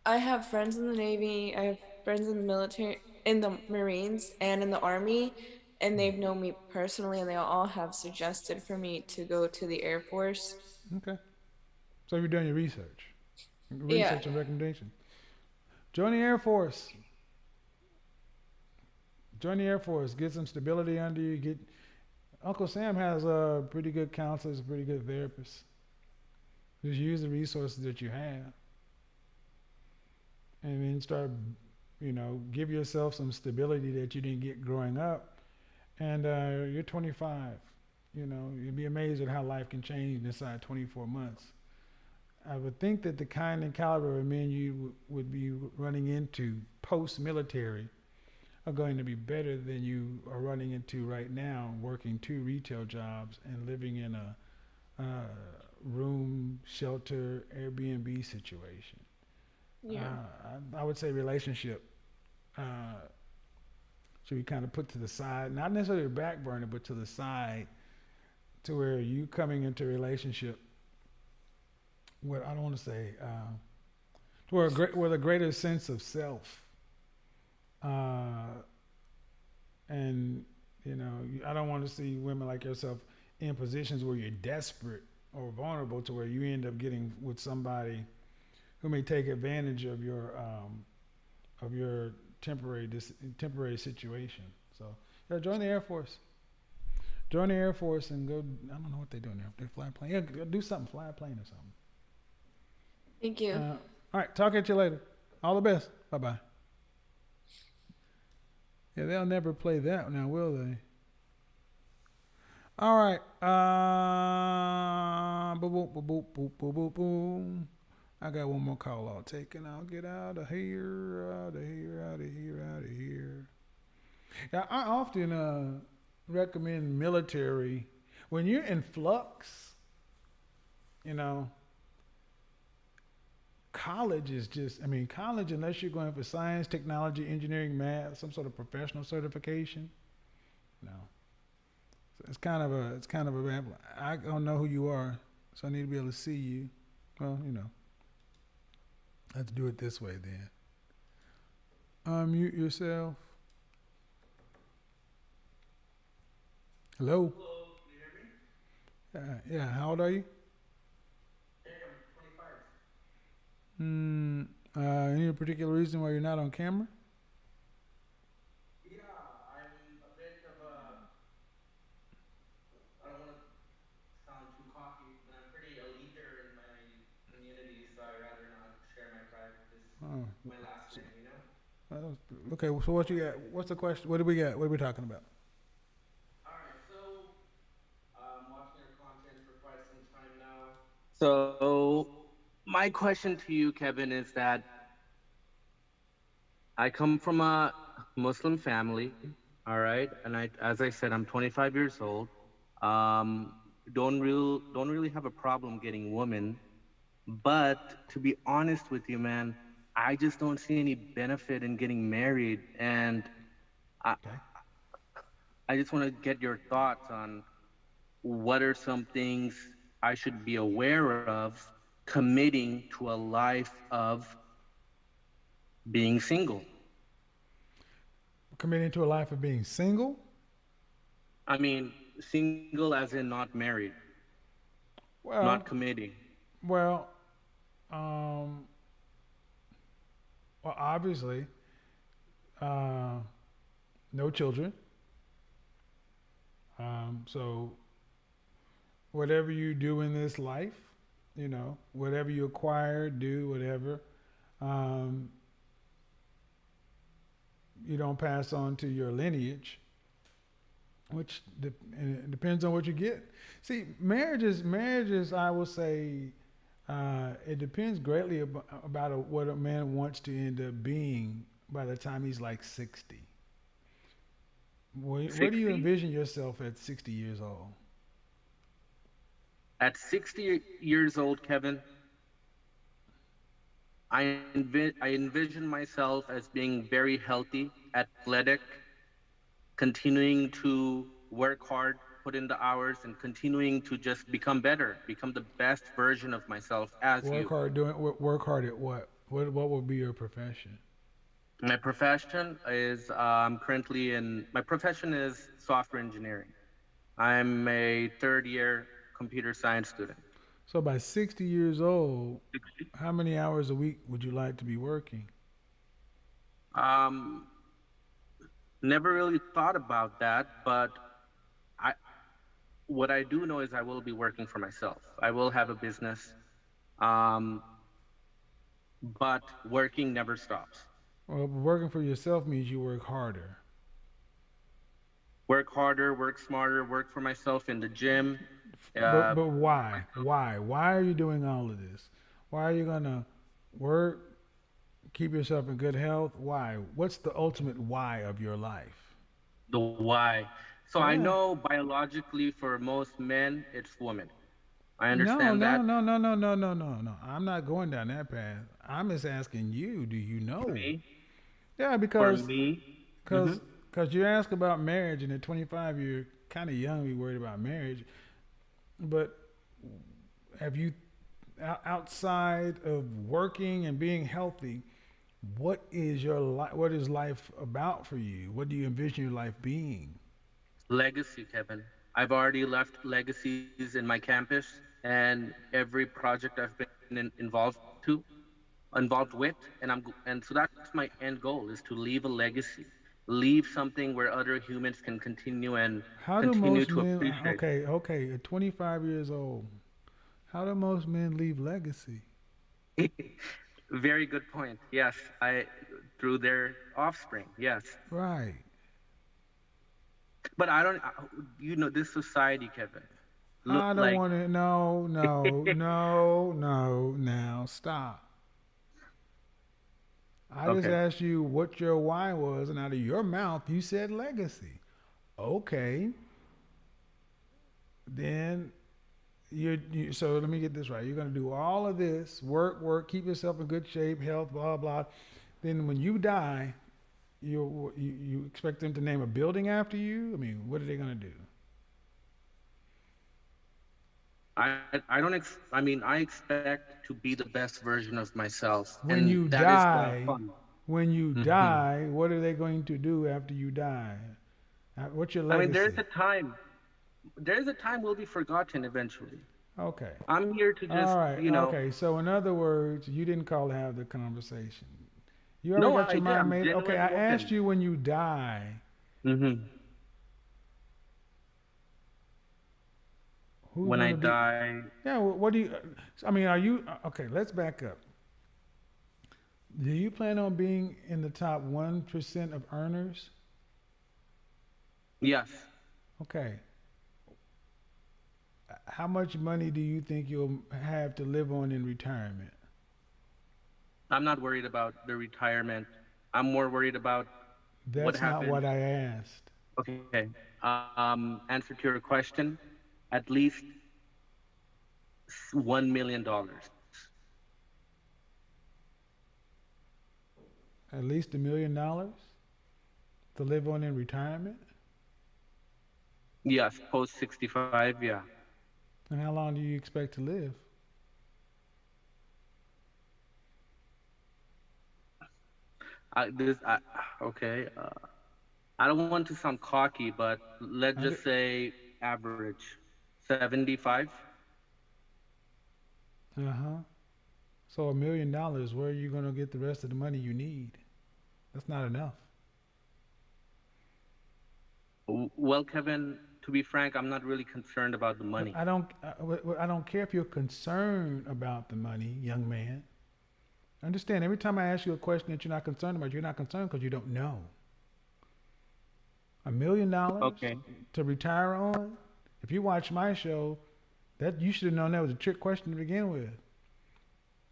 I have friends in the Navy, I have friends in the military, in the Marines, and in the Army, and they've mm. known me personally, and they all have suggested for me to go to the Air Force. Okay. So you're doing your research, Yeah. research and recommendation. Join the Air Force. Join the Air Force. Get some stability under you. Get Uncle Sam has a pretty good counselors, pretty good therapists. Just use the resources that you have, and then start, you know, give yourself some stability that you didn't get growing up. And uh, you're 25. You know, you'd be amazed at how life can change inside 24 months. I would think that the kind and caliber of men you w- would be running into post-military are going to be better than you are running into right now, working two retail jobs and living in a uh, room, shelter, Airbnb situation. Yeah. Uh, I, I would say relationship uh, should be kind of put to the side, not necessarily back burner, but to the side, to where you coming into a relationship. What I don't want to say, uh, to where a great, with a greater sense of self, uh, and you know, I don't want to see women like yourself in positions where you're desperate or vulnerable to where you end up getting with somebody who may take advantage of your um, of your temporary dis- temporary situation. So yeah, join the Air Force. Join the Air Force and go. I don't know what they're doing there. They fly a plane. Yeah, go do something. Fly a plane or something. Thank you. Uh, all right. Talk at you later. All the best. Bye bye. Yeah, they'll never play that now, will they? All right. Uh, boop, boop, boop, boop, boop, boop, boop. I got one more call I'll take, and I'll get out of here, out of here, out of here, out of here. Yeah, I often uh, recommend military when you're in flux. You know, college is just i mean college unless you're going for science technology engineering math some sort of professional certification no so it's kind of a it's kind of a i don't know who you are so i need to be able to see you well you know let's do it this way then unmute yourself hello uh, yeah how old are you I'm twenty five. Hmm. Uh, any particular reason why you're not on camera? Yeah, I'm a bit of a Uh, Okay, so what you got? What's the question? What do we got? What are we talking about? So um. So my question to you, Kevin, is that I come from a Muslim family, all right, and I, as I said, I'm 25 years old. Um, don't real, don't really have a problem getting women, but to be honest with you, man, I just don't see any benefit in getting married, and I, I just want to get your thoughts on what are some things I should be aware of committing to a life of being single. Committing to a life of being single? I mean, single as in not married, Well, not committing. well, um, well, obviously, uh, no children. Um, so, whatever you do in this life, you know, whatever you acquire, do whatever, um, you don't pass on to your lineage, which de- depends on what you get. See, marriages, marriages, I will say, uh, it depends greatly about, about a, what a man wants to end up being by the time he's like 60. Where, where do you envision yourself at 60 years old? At 60 years old, Kevin, I, envi- I envision myself as being very healthy, athletic, continuing to work hard, put in the hours, and continuing to just become better, become the best version of myself as Work you. hard doing wo- work hard at what? What what would be your profession? My profession is um, currently in my profession is software engineering. I'm a third year computer science student. So by 60 years old, how many hours a week would you like to be working? Um, never really thought about that, but what I do know is I will be working for myself. I will have a business, um, but working never stops. Well, working for yourself means you work harder. Work harder, work smarter, work for myself in the gym. but, Uh, but why? Why? Why are you doing all of this? Why are you gonna work, keep yourself in good health? Why? What's the ultimate why of your life? the why. So I know biologically for most men, it's women. I understand no, that. no, no, no, no, no, no, no. I'm not going down that path. I'm just asking you. Do you know? Me, Yeah, because for because me, mm-hmm. Because you ask about marriage, and at 25, you're kind of young to be worried about marriage. But have you, outside of working and being healthy, what is your li- what is life about for you? What do you envision your life being? Legacy, Kevin. I've already left legacies in my campus and every project I've been in, involved to, involved with, and I'm and so that's my end goal is to leave a legacy, leave something where other humans can continue and How do continue most to men? appreciate. Okay, okay, at 25 years old, how do most men leave legacy? Very good point. Yes, I through their offspring. Yes, Right. But I don't. You know, this society, Kevin. look I don't like- want to. No, no, no, no. Now stop. I just asked you what your why was, and out of your mouth you said legacy. Okay. Then you, you. So let me get this right. You're gonna do all of this work, work, keep yourself in good shape, health, blah blah. Then when you die, you you, you expect them to name a building after you? I mean, what are they gonna do? I I don't. Ex- I mean, I expect to be the best version of myself. When and you die, when you Mhm. die, what are they going to do after you die? What's your legacy? I mean, there's a time. There's a time we'll be forgotten eventually. okay. I'm here to just, All right. you know. okay. So in other words, you didn't call to have the conversation. You already No, got your I mind made. Okay. I genuinely asked you when you die, Mm-hmm. When I be- die, Yeah. What do you? I mean, are you okay? Let's back up. Do you plan on being in the top one percent of earners? Yes. Okay. How much money do you think you'll have to live on in retirement? I'm not worried about the retirement. I'm more worried about That's What not what I asked. okay. Um, answer to your question, at least one million dollars. At least a million dollars to live on in retirement? Yes, post 65. Yeah. And how long do you expect to live? I, this, I, okay. Uh, I don't want to sound cocky, but let's just say average 75. Uh huh. So a million dollars, where are you going to get the rest of the money you need? That's not enough. Well, Kevin, to be frank, I'm not really concerned about the money. I don't. I, w- I don't care if you're concerned about the money, young man. Understand? Every time I ask you a question that you're not concerned about, you're not concerned because you don't know. A million dollars Okay. to retire on. If you watch my show, that you should have known that was a trick question to begin with.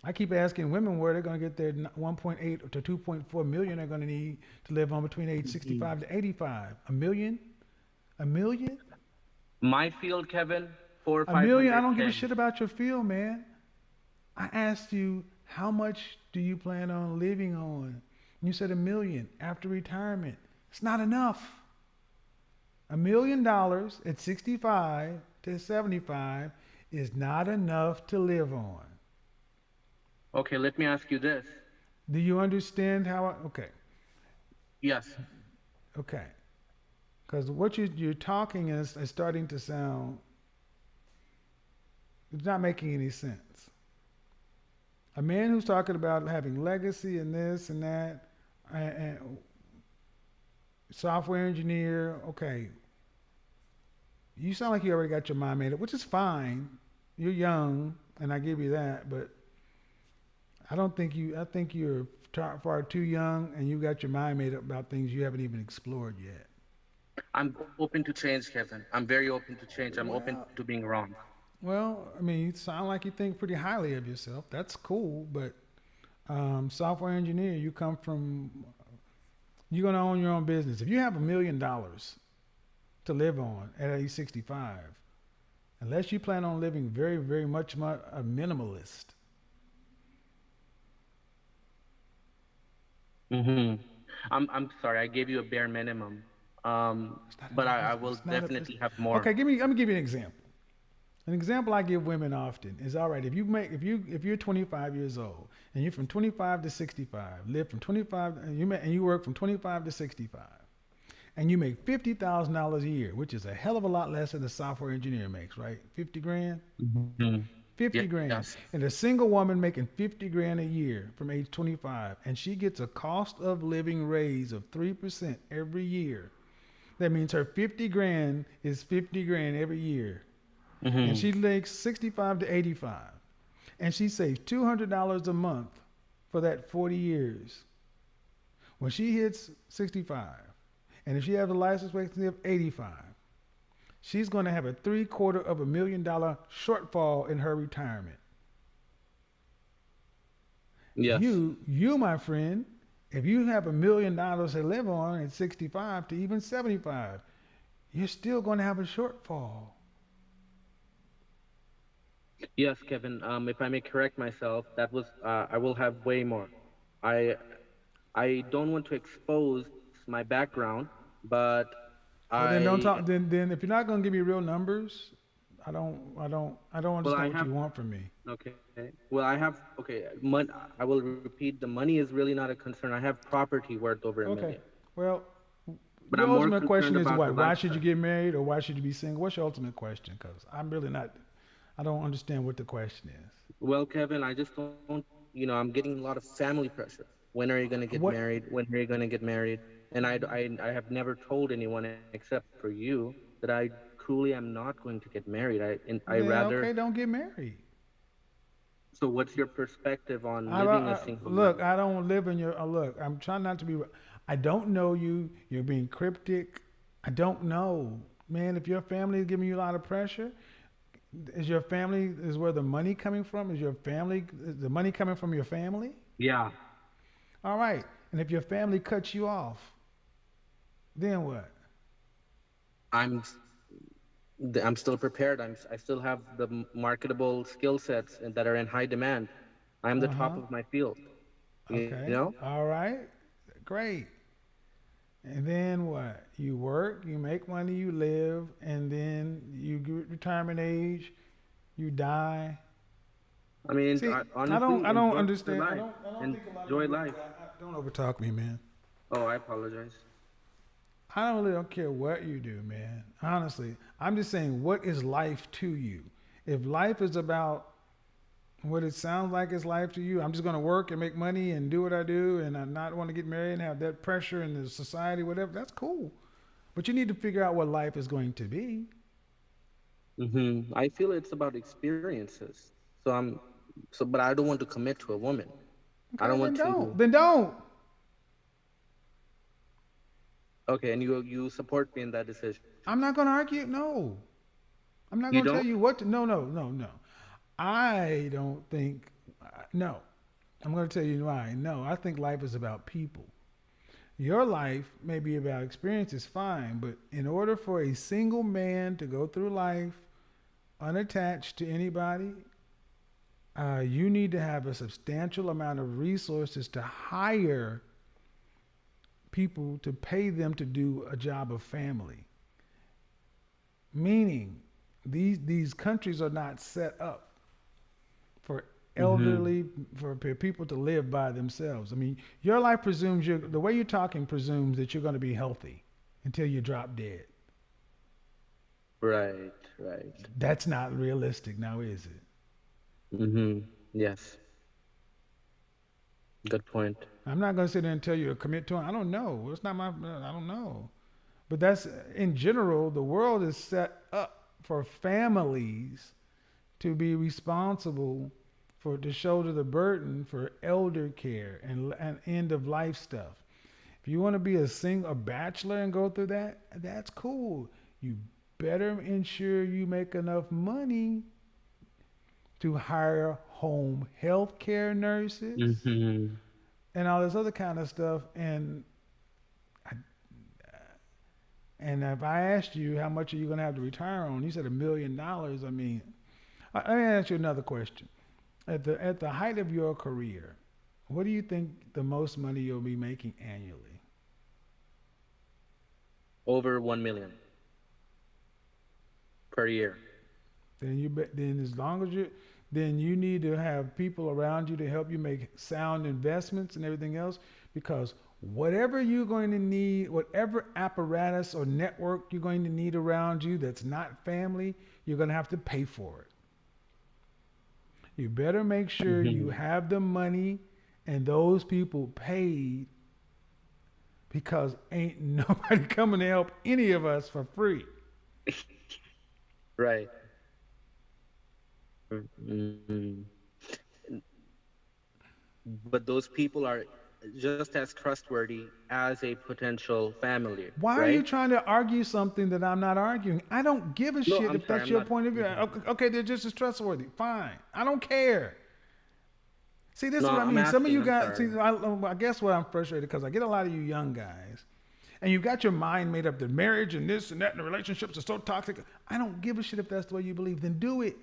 I keep asking women where they're going to get their 1.8 to 2.4 million they're going to need to live on between age mm-hmm. 65 to 85. A million? A million? My field, Kevin, four or A million? I don't give a shit about your field, man. I asked you, how much do you plan on living on? You said a million after retirement. It's not enough. A million dollars at 65 to 75 is not enough to live on. Okay, let me ask you this. Do you understand how? I, okay, Yes. okay. Because what you, you're talking is, is starting to sound. It's not making any sense. A man who's talking about having legacy and this and that, and, and software engineer. Okay, you sound like you already got your mind made up, which is fine. You're young, and I give you that, but I don't think you. I think you're tar- far too young, and you got your mind made up about things you haven't even explored yet. I'm open to change, Kevin. I'm very open to change. I'm open to being wrong. Well, I mean, you sound like you think pretty highly of yourself. That's cool, but um, software engineer, you come from. You're gonna own your own business. If you have a million dollars to live on at age 65, unless you plan on living very, very much mu- a minimalist, hmm I'm I'm sorry. I gave you a bare minimum. Um, but. I, I will not a- definitely have more. Okay, give me. Let me give you an example. An example I give women often is all right. If you make, if you, if you're 25 years old and you're from 25 to 65, live from 25, and you ma- and you work from 25 to 65, and you make fifty thousand dollars a year, which is a hell of a lot less than a software engineer makes, right? 50 grand. Mhm. 50 Yeah, grand. yes. And a single woman making 50 grand a year from age 25, and she gets a cost of living raise of 3% every year. That means her 50 grand is 50 grand every year. Mhm. And she makes 65 to 85. And she saves $200 a month for that 40 years. When she hits 65, and if she has a license expectancy of 85, she's going to have a three quarter of a million dollar shortfall in her retirement. Yes. You, you, my friend, if you have a million dollars to live on at 65 to even 75, you're still going to have a shortfall. Yes, Kevin. Um, if I may correct myself, that was uh, I will have way more. I I don't want to expose my background, but Well, I then don't talk. Then, then if you're not going to give me real numbers, I don't, I don't, I don't Well, I understand what have- you want from me. Okay. Well, I have okay. Mon- I will repeat. The money is really not a concern. I have property worth over a Okay. million. Well, But your I'm ultimate question is what? Why should you get married or why should you be single? What's your ultimate question? Because I'm really not. I don't understand what the question is. Well, Kevin, I just don't. You know, I'm getting a lot of family pressure. When are you going to get What- married? When are you going to get married? And I, I, I have never told anyone except for you that I truly am not going to get married. I, and I Yeah, rather. Okay, don't get married. So what's your perspective on I, living I- a single look? I don't live in your. Uh, look, I'm trying not to be. I don't know you. You're being cryptic. I don't know, man. If your family is giving you a lot of pressure, is your family is where the money coming from? Is your family is the money coming from your family? Yeah. All right. And if your family cuts you off, then what? I'm I'm still prepared. I'm I still have the marketable skill sets that are in high demand. I'm the top Uh-huh. of my field. Okay. You know? All right. Great. And then what? You work, you make money, you live, and then you get retirement age, you die. I mean, See, I, I don't, I don't understand. I life. don't, I don't think a Enjoy life. I- I- Don't overtalk me, man. Oh, I apologize. I don't really don't care what you do, man. Honestly, I'm just saying, what is life to you? If life is about what it sounds like is life to you, I'm just going to work and make money and do what I do, and I not want to get married and have that pressure in the society, whatever. That's cool, but you need to figure out what life is going to be. Mm-hmm. I feel it's about experiences. So I'm, so but I don't want to commit to a woman. I don't want to. Don't. Then don't. Okay, and you you support me in that decision. I'm not going to argue. No, I'm not going to tell you what to. No, no, no, no. I don't think. No, I'm going to tell you why. No, I think life is about people. Your life may be about experiences, fine, but in order for a single man to go through life unattached to anybody, uh, you need to have a substantial amount of resources to hire people to pay them to do a job of family. Meaning, these these countries are not set up for elderly for people to live by themselves. I mean, your life presumes you the way you're talking presumes that you're going to be healthy until you drop dead. Right, right. That's not realistic now, is it? Mm-hmm. Yes. Good point. I'm not going to sit there and tell you to commit to it. I don't know. It's not my. I don't know. But that's in general. The world is set up for families to be responsible for to shoulder the burden for elder care and, and end of life stuff. If you want to be a sing a bachelor and go through that, that's cool. You better ensure you make enough money to hire home health care nurses Mm-hmm. and all this other kind of stuff. And I, and if I asked you how much are you going to have to retire on, you said a million dollars. I mean, I- let me ask you another question. At the at the height of your career, what do you think the most money you'll be making annually? Over one million per year. Then you bet. Then as long as you, then you need to have people around you to help you make sound investments and everything else. Because whatever you're going to need, whatever apparatus or network you're going to need around you that's not family, you're going to have to pay for it. You better make sure you have the money and those people paid because ain't nobody coming to help any of us for free. Right. Mhm. But those people are just as trustworthy as a potential family. Why are you trying to argue something that I'm not arguing? I don't give a shit I'm if sorry, that's I'm your not- point of view. Okay, okay, they're just as trustworthy. Fine. I don't care. See, this is what I mean. Some of you guys, see, I, I guess what I'm frustrated because I get a lot of you young guys, and you've got your mind made up that marriage and this and that and the relationships are so toxic. I don't give a shit if that's the way you believe. Then do it.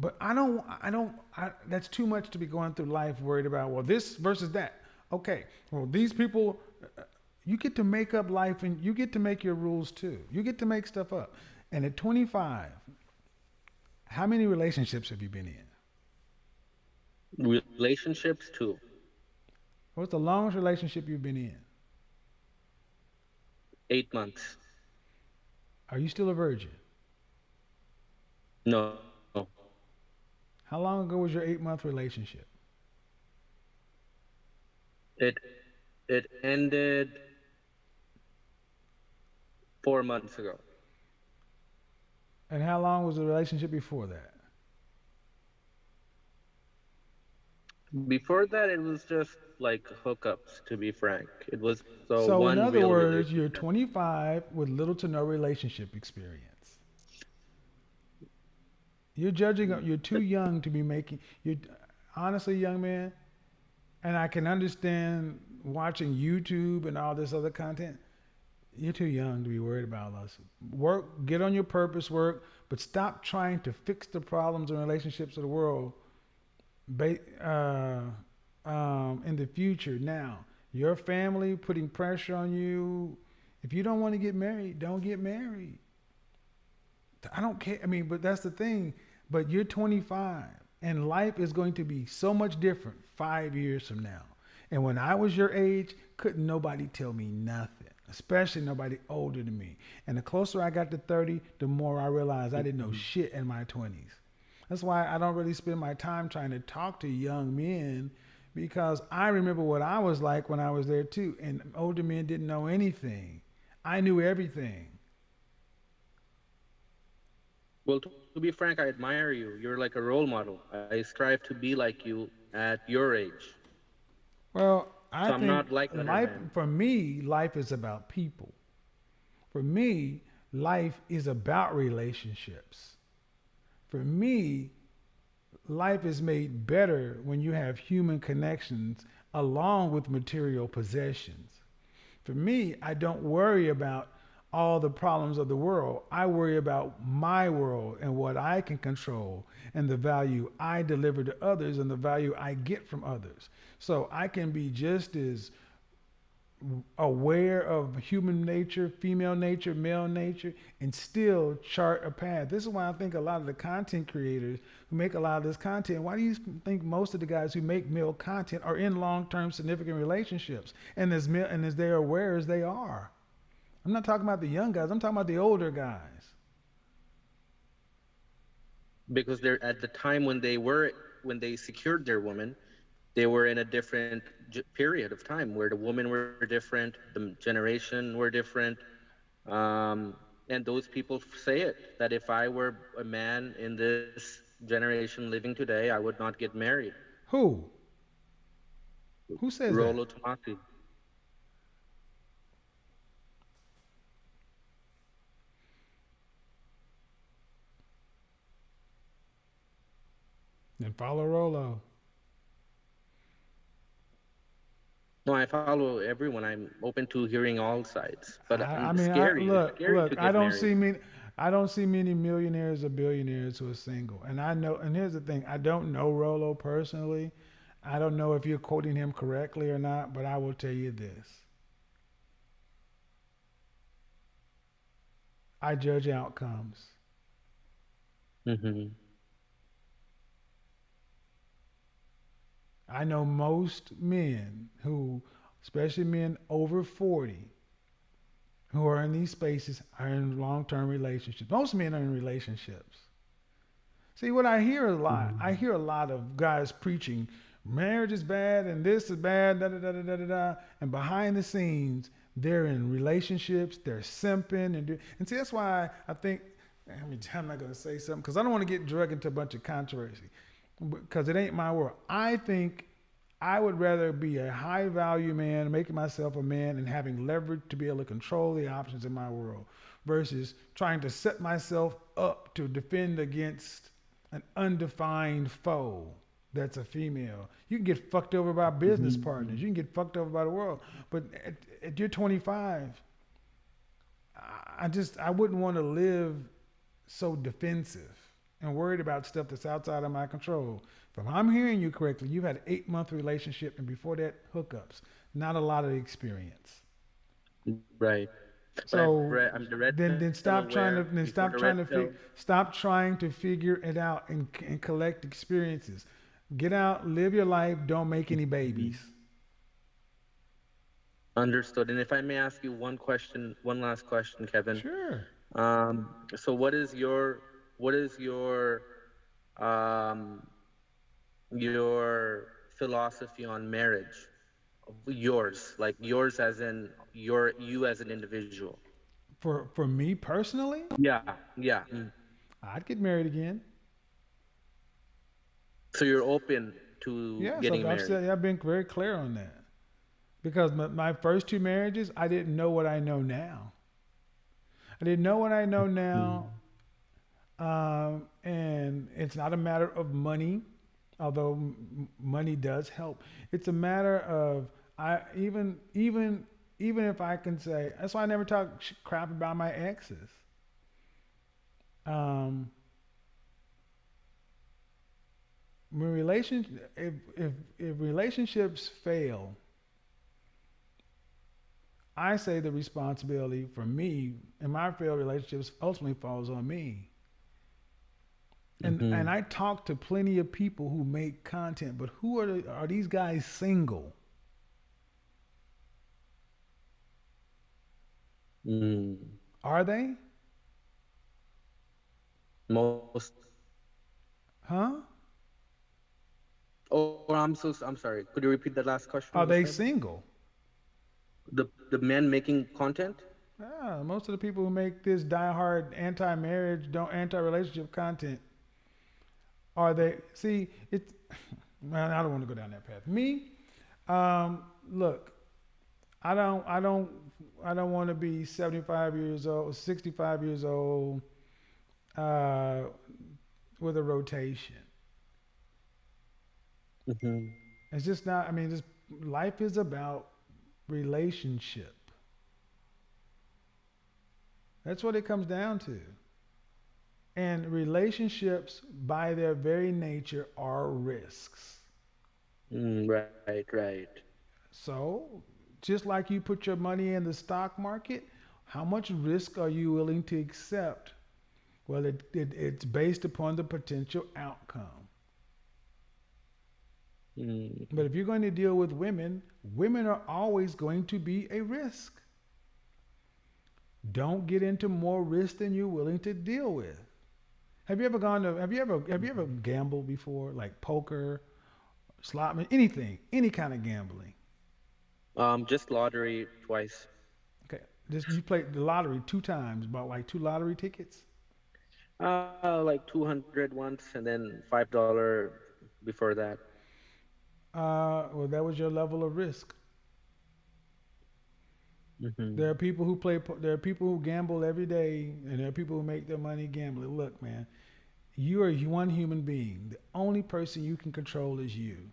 But I don't, I don't, I, that's too much to be going through life worried about, well, this versus that. Okay, well, these people, uh, you get to make up life and you get to make your rules too. You get to make stuff up. And at 25, how many relationships have you been in? relationships too? What's the longest relationship you've been in? Eight months. Are you still a virgin? No. no. How long ago was your eight month relationship? It it ended four months ago. And how long was the relationship before that? Before that, it was just like hookups. To be frank, it was so. So, in other words, you're 25 with little to no relationship experience. You're judging. You're too young to be making. You, honestly, young man, and I can understand watching YouTube and all this other content. You're too young to be worried about us. Work, get on your purpose, work, but stop trying to fix the problems and relationships of the world uh, um, in the future now. Your family putting pressure on you. If you don't want to get married, don't get married. I don't care. I mean, but that's the thing. But you're 25, and life is going to be so much different five years from now. And when I was your age, couldn't nobody tell me nothing, especially nobody older than me. And the closer I got to 30, the more I realized I didn't know mm-hmm. shit in my 20s. That's why I don't really spend my time trying to talk to young men because I remember what I was like when I was there too. And older men didn't know anything. I knew everything. Well, to, to be frank, I admire you. You're like a role model. I strive to be like you at your age. Well, I So I'm think not like life for me, life is about people. For me, life is about relationships. For me, life is made better when you have human connections along with material possessions. For me, I don't worry about all the problems of the world. I worry about my world and what I can control and the value I deliver to others and the value I get from others. So I can be just as aware of human nature, female nature, male nature, and still chart a path. This is why I think a lot of the content creators who make a lot of this content, why do you think most of the guys who make male content are in long-term significant relationships and as and as they're aware as they are? I'm not talking about the young guys. I'm talking about the older guys. because they're at the time when they were when they secured their woman they were in a different period of time where the women were different the generation were different um, and those people say it that if i were a man in this generation living today i would not get married Who? Who says that? Rollo Tomassi. Then follow Rollo. No, I follow everyone. I'm open to hearing all sides, but I, I'm I mean, scary. It's look, look. I don't married. see many. I don't see many millionaires or billionaires who are single. And I know. And here's the thing: I don't know Rollo personally. I don't know if you're quoting him correctly or not. But I will tell you this: I judge outcomes. Mhm. I know most men who, especially men over 40, who are in these spaces are in long term relationships. Most men are in relationships. See, what I hear a lot, mm-hmm. I hear a lot of guys preaching marriage is bad and this is bad, da da da da da da, da. And behind the scenes, they're in relationships, they're simping. And, do, and see, that's why I think, I mean, I'm not going to say something because I don't want to get dragged into a bunch of controversy because it ain't my world. I think I would rather be a high value man, making myself a man and having leverage to be able to control the options in my world versus trying to set myself up to defend against an undefined foe that's a female. You can get fucked over by business mm-hmm. partners. You can get fucked over by the world. But at, at you're 25, I- I just I wouldn't want to live so defensive and worried about stuff that's outside of my control. If I'm hearing you correctly, you've had an eight month relationship and before that hookups. Not a lot of experience. Right. So I'm, re- I'm the red then, then stop trying to then stop trying to fig, stop trying to figure it out and, and collect experiences. Get out, live your life. Don't make any babies. Understood. And if I may ask you one question, one last question, Kevin. Sure. Um, so what is your what is your um, your philosophy on marriage? Yours, like yours as in your you as an individual. For for me personally, Yeah, yeah. Mm. I'd get married again. So you're open to Yes, getting I've, I've, married. said, I've been very clear on that. Because my, my first two marriages, I didn't know what I know now. I didn't know what I know now. Um, and it's not a matter of money, although m- money does help. It's a matter of I even even even if I can say that's why I never talk sh- crap about my exes. Um, when relation if if if relationships fail, I say the responsibility for me and my failed relationships ultimately falls on me. And Mhm. and I talk to plenty of people who make content, but who are the, are these guys single? Mm. Are they? Most. Huh? Oh, I'm so. I'm sorry. Could you repeat the last question? Are they single? The the men making content. Yeah, most of the people who make this diehard anti-marriage, don't anti-relationship content, are they? See, it, Man, I don't want to go down that path. Me, um, look, I don't, I don't, I don't want to be 75 years old, 65 years old, uh, with a rotation. hmm It's just not. I mean, this life is about relationship. That's what it comes down to. And relationships, by their very nature, are risks. Mm, right, right. So, just like you put your money in the stock market, how much risk are you willing to accept? Well, it, it, it's based upon the potential outcome. Mm. But if you're going to deal with women, women are always going to be a risk. Don't get into more risk than you're willing to deal with. Have you ever gone to have you ever have you ever gambled before? Like poker, slot anything, any kind of gambling. Um, just lottery twice. Okay. Just you played the lottery two times, bought like two lottery tickets. Uh, like 200 once, and then five dollar before that. Uh well that was your level of risk. hmm There are people who play. There are people who gamble every day, and there are people who make their money gambling. Look, man, you are one human being. The only person you can control is you.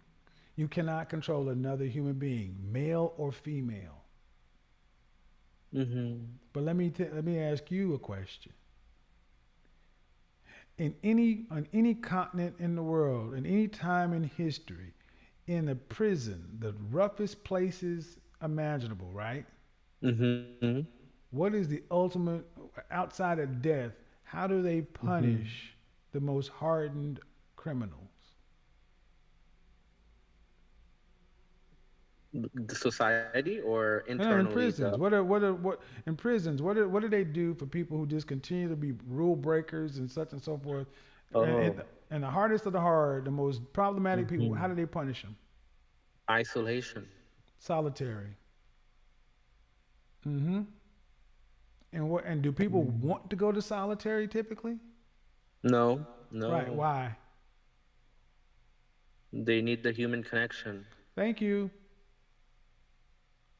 You cannot control another human being, male or female. hmm But let me t- let me ask you a question. In any on any continent in the world, in any time in history, in a prison, the roughest places imaginable, right? hmm What is the ultimate outside of death? How do they punish the most hardened criminals? The society or No, internally? in prisons. the- What are what are what in prisons? What are, what do they do for people who just continue to be rule breakers and such and so forth? And, and, Oh. and the hardest of the hard, the most problematic people, Mhm. how do they punish them? Isolation. Solitary. Mm-hmm. And what? And do people want to go to solitary typically? No, no. Right. Why? They need the human connection. Thank you.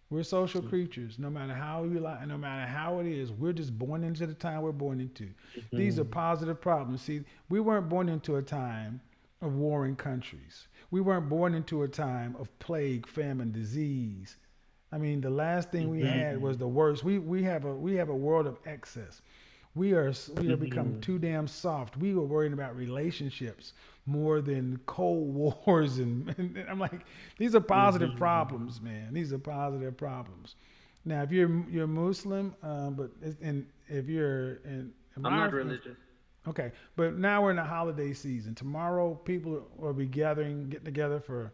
We're social creatures. No matter how you like, no matter how it is, we're just born into the time we're born into. Mm-hmm. These are positive problems. See, we weren't born into a time of warring countries. We weren't born into a time of plague, famine, disease. I mean, the last thing we mm-hmm. had was the worst. We we have a we have a world of excess. We are we have become too damn soft. We were worrying about relationships more than cold wars, and, and I'm like, these are positive problems, man. These are positive problems. Now, if you're you're Muslim, um, but and if you're in, I'm not religious. Okay, but now we're in the holiday season. Tomorrow, people will be gathering, getting together for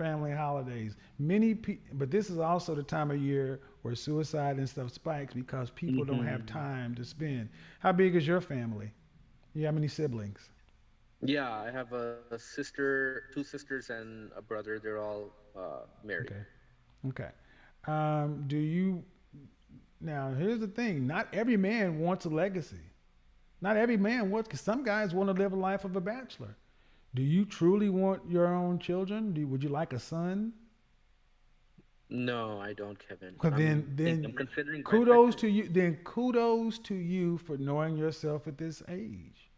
family holidays. Many, pe- but this is also the time of year where suicide and stuff spikes because people don't have time to spend. How big is your family? You have many siblings? Yeah, I have a, a sister, two sisters, and a brother. They're all uh, married. Okay. Okay. Um, do you? Now, here's the thing: not every man wants a legacy. Not every man wants. Cause some guys want to live a life of a bachelor. Do you truly want your own children? Do would you like a son? No, I don't, Kevin. Because I'm then, then I'm considering kudos to you. Then kudos to you for knowing yourself at this age.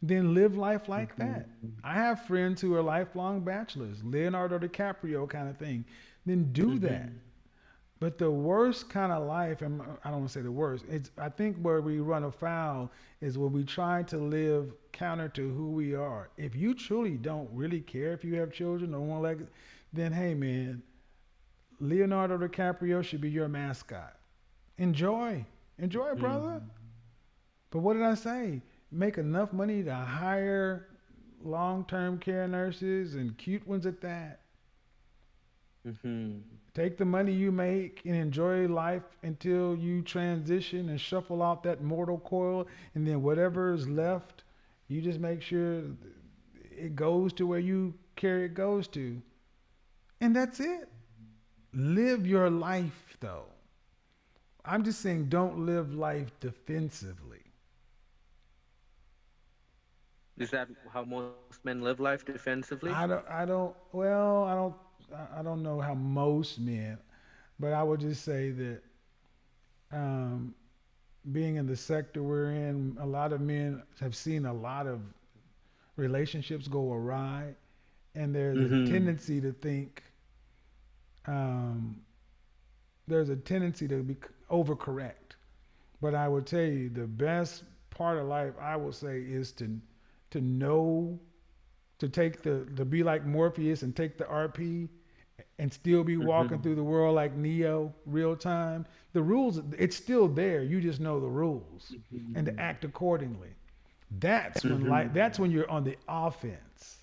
Then live life like mm-hmm. that. I have friends who are lifelong bachelors, Leonardo DiCaprio kind of thing. Then do mm-hmm. that. But the worst kind of life, and I don't want to say the worst. It's I think where we run afoul is when we try to live counter to who we are. If you truly don't really care if you have children or want like, then hey man, Leonardo DiCaprio should be your mascot. Enjoy, enjoy, brother. But what did I say? Make enough money to hire long-term care nurses and cute ones at that. Mhm. Take the money you make and enjoy life until you transition and shuffle out that mortal coil, and then whatever is left, you just make sure it goes to where you care it goes to. And that's it. Live your life, though. I'm just saying, don't live life defensively. Is that how most men live life defensively? I don't. I don't. Well, I don't. I- don't know how most men, but I would just say that, um, being in the sector we're in, a lot of men have seen a lot of relationships go awry, and there's Mhm. a tendency to think. Um, there's a tendency to be overcorrect, but I would tell you the best part of life I would say is to to know to take the to be like Morpheus and take the RP and still be mm-hmm. walking through the world like Neo real time. The rules it's still there. You just know the rules mm-hmm. and to act accordingly. That's when mm-hmm. like that's when you're on the offense.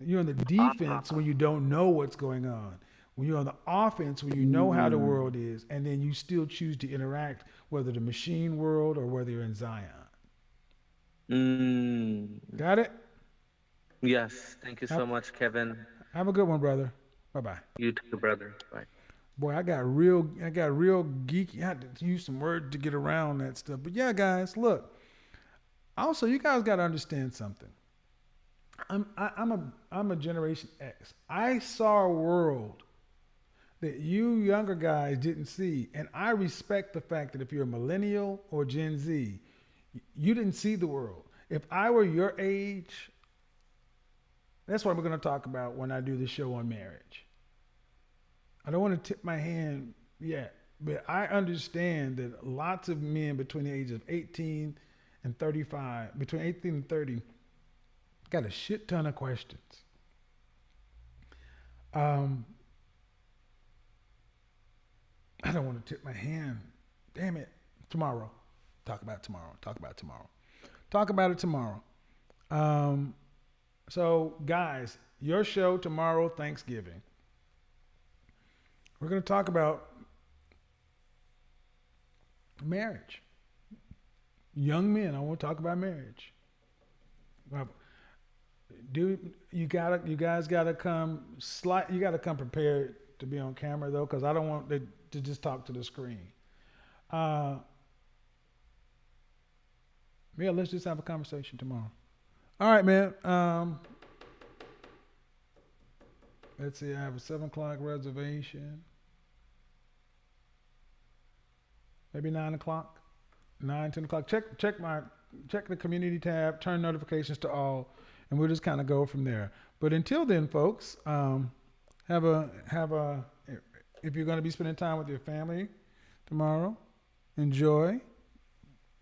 You're on the defense when you don't know what's going on. When you're on the offense when you know how the world is and then you still choose to interact whether the machine world or whether you're in Zion. Mm. Got it? Yes. Thank you so much, Kevin. Have a good one, brother. Bye bye. You too, brother. Bye. Boy, I got real, I got real geeky. I had to use some words to get around that stuff. But yeah, guys, look. Also, you guys got to understand something. I'm, I, I'm a, I'm a Generation X. I saw a world that you younger guys didn't see, and I respect the fact that if you're a millennial or Gen Z, you didn't see the world. If I were your age, that's what we're going to talk about when I do the show on marriage. I don't want to tip my hand yet, but I understand that lots of men between the ages of 18 and 35, between 18 and 30, got a shit ton of questions. Um, I don't want to tip my hand. Damn it. Tomorrow. Talk about tomorrow. Talk about tomorrow. Talk about it tomorrow. Um, so, guys, your show tomorrow, Thanksgiving. We're going to talk about marriage. Young men, I want to talk about marriage. Do you gotta you guys gotta come slight you gotta come prepared to be on camera though, because I don't want to, to just talk to the screen. Uh, yeah, let's just have a conversation tomorrow. All right, man. Um, let's see. I have a seven o'clock reservation. Maybe nine o'clock, nine ten o'clock. Check check my check the community tab. Turn notifications to all, and we'll just kind of go from there. But until then, folks, um, have a have a if you're going to be spending time with your family tomorrow, enjoy.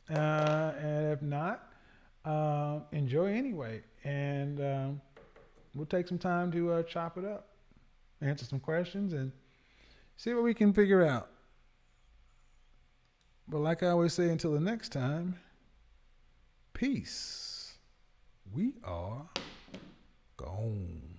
Uh, and if not, uh, enjoy anyway. And um, we'll take some time to uh, chop it up, answer some questions, and see what we can figure out. But like I always say, until the next time, peace. We are gone.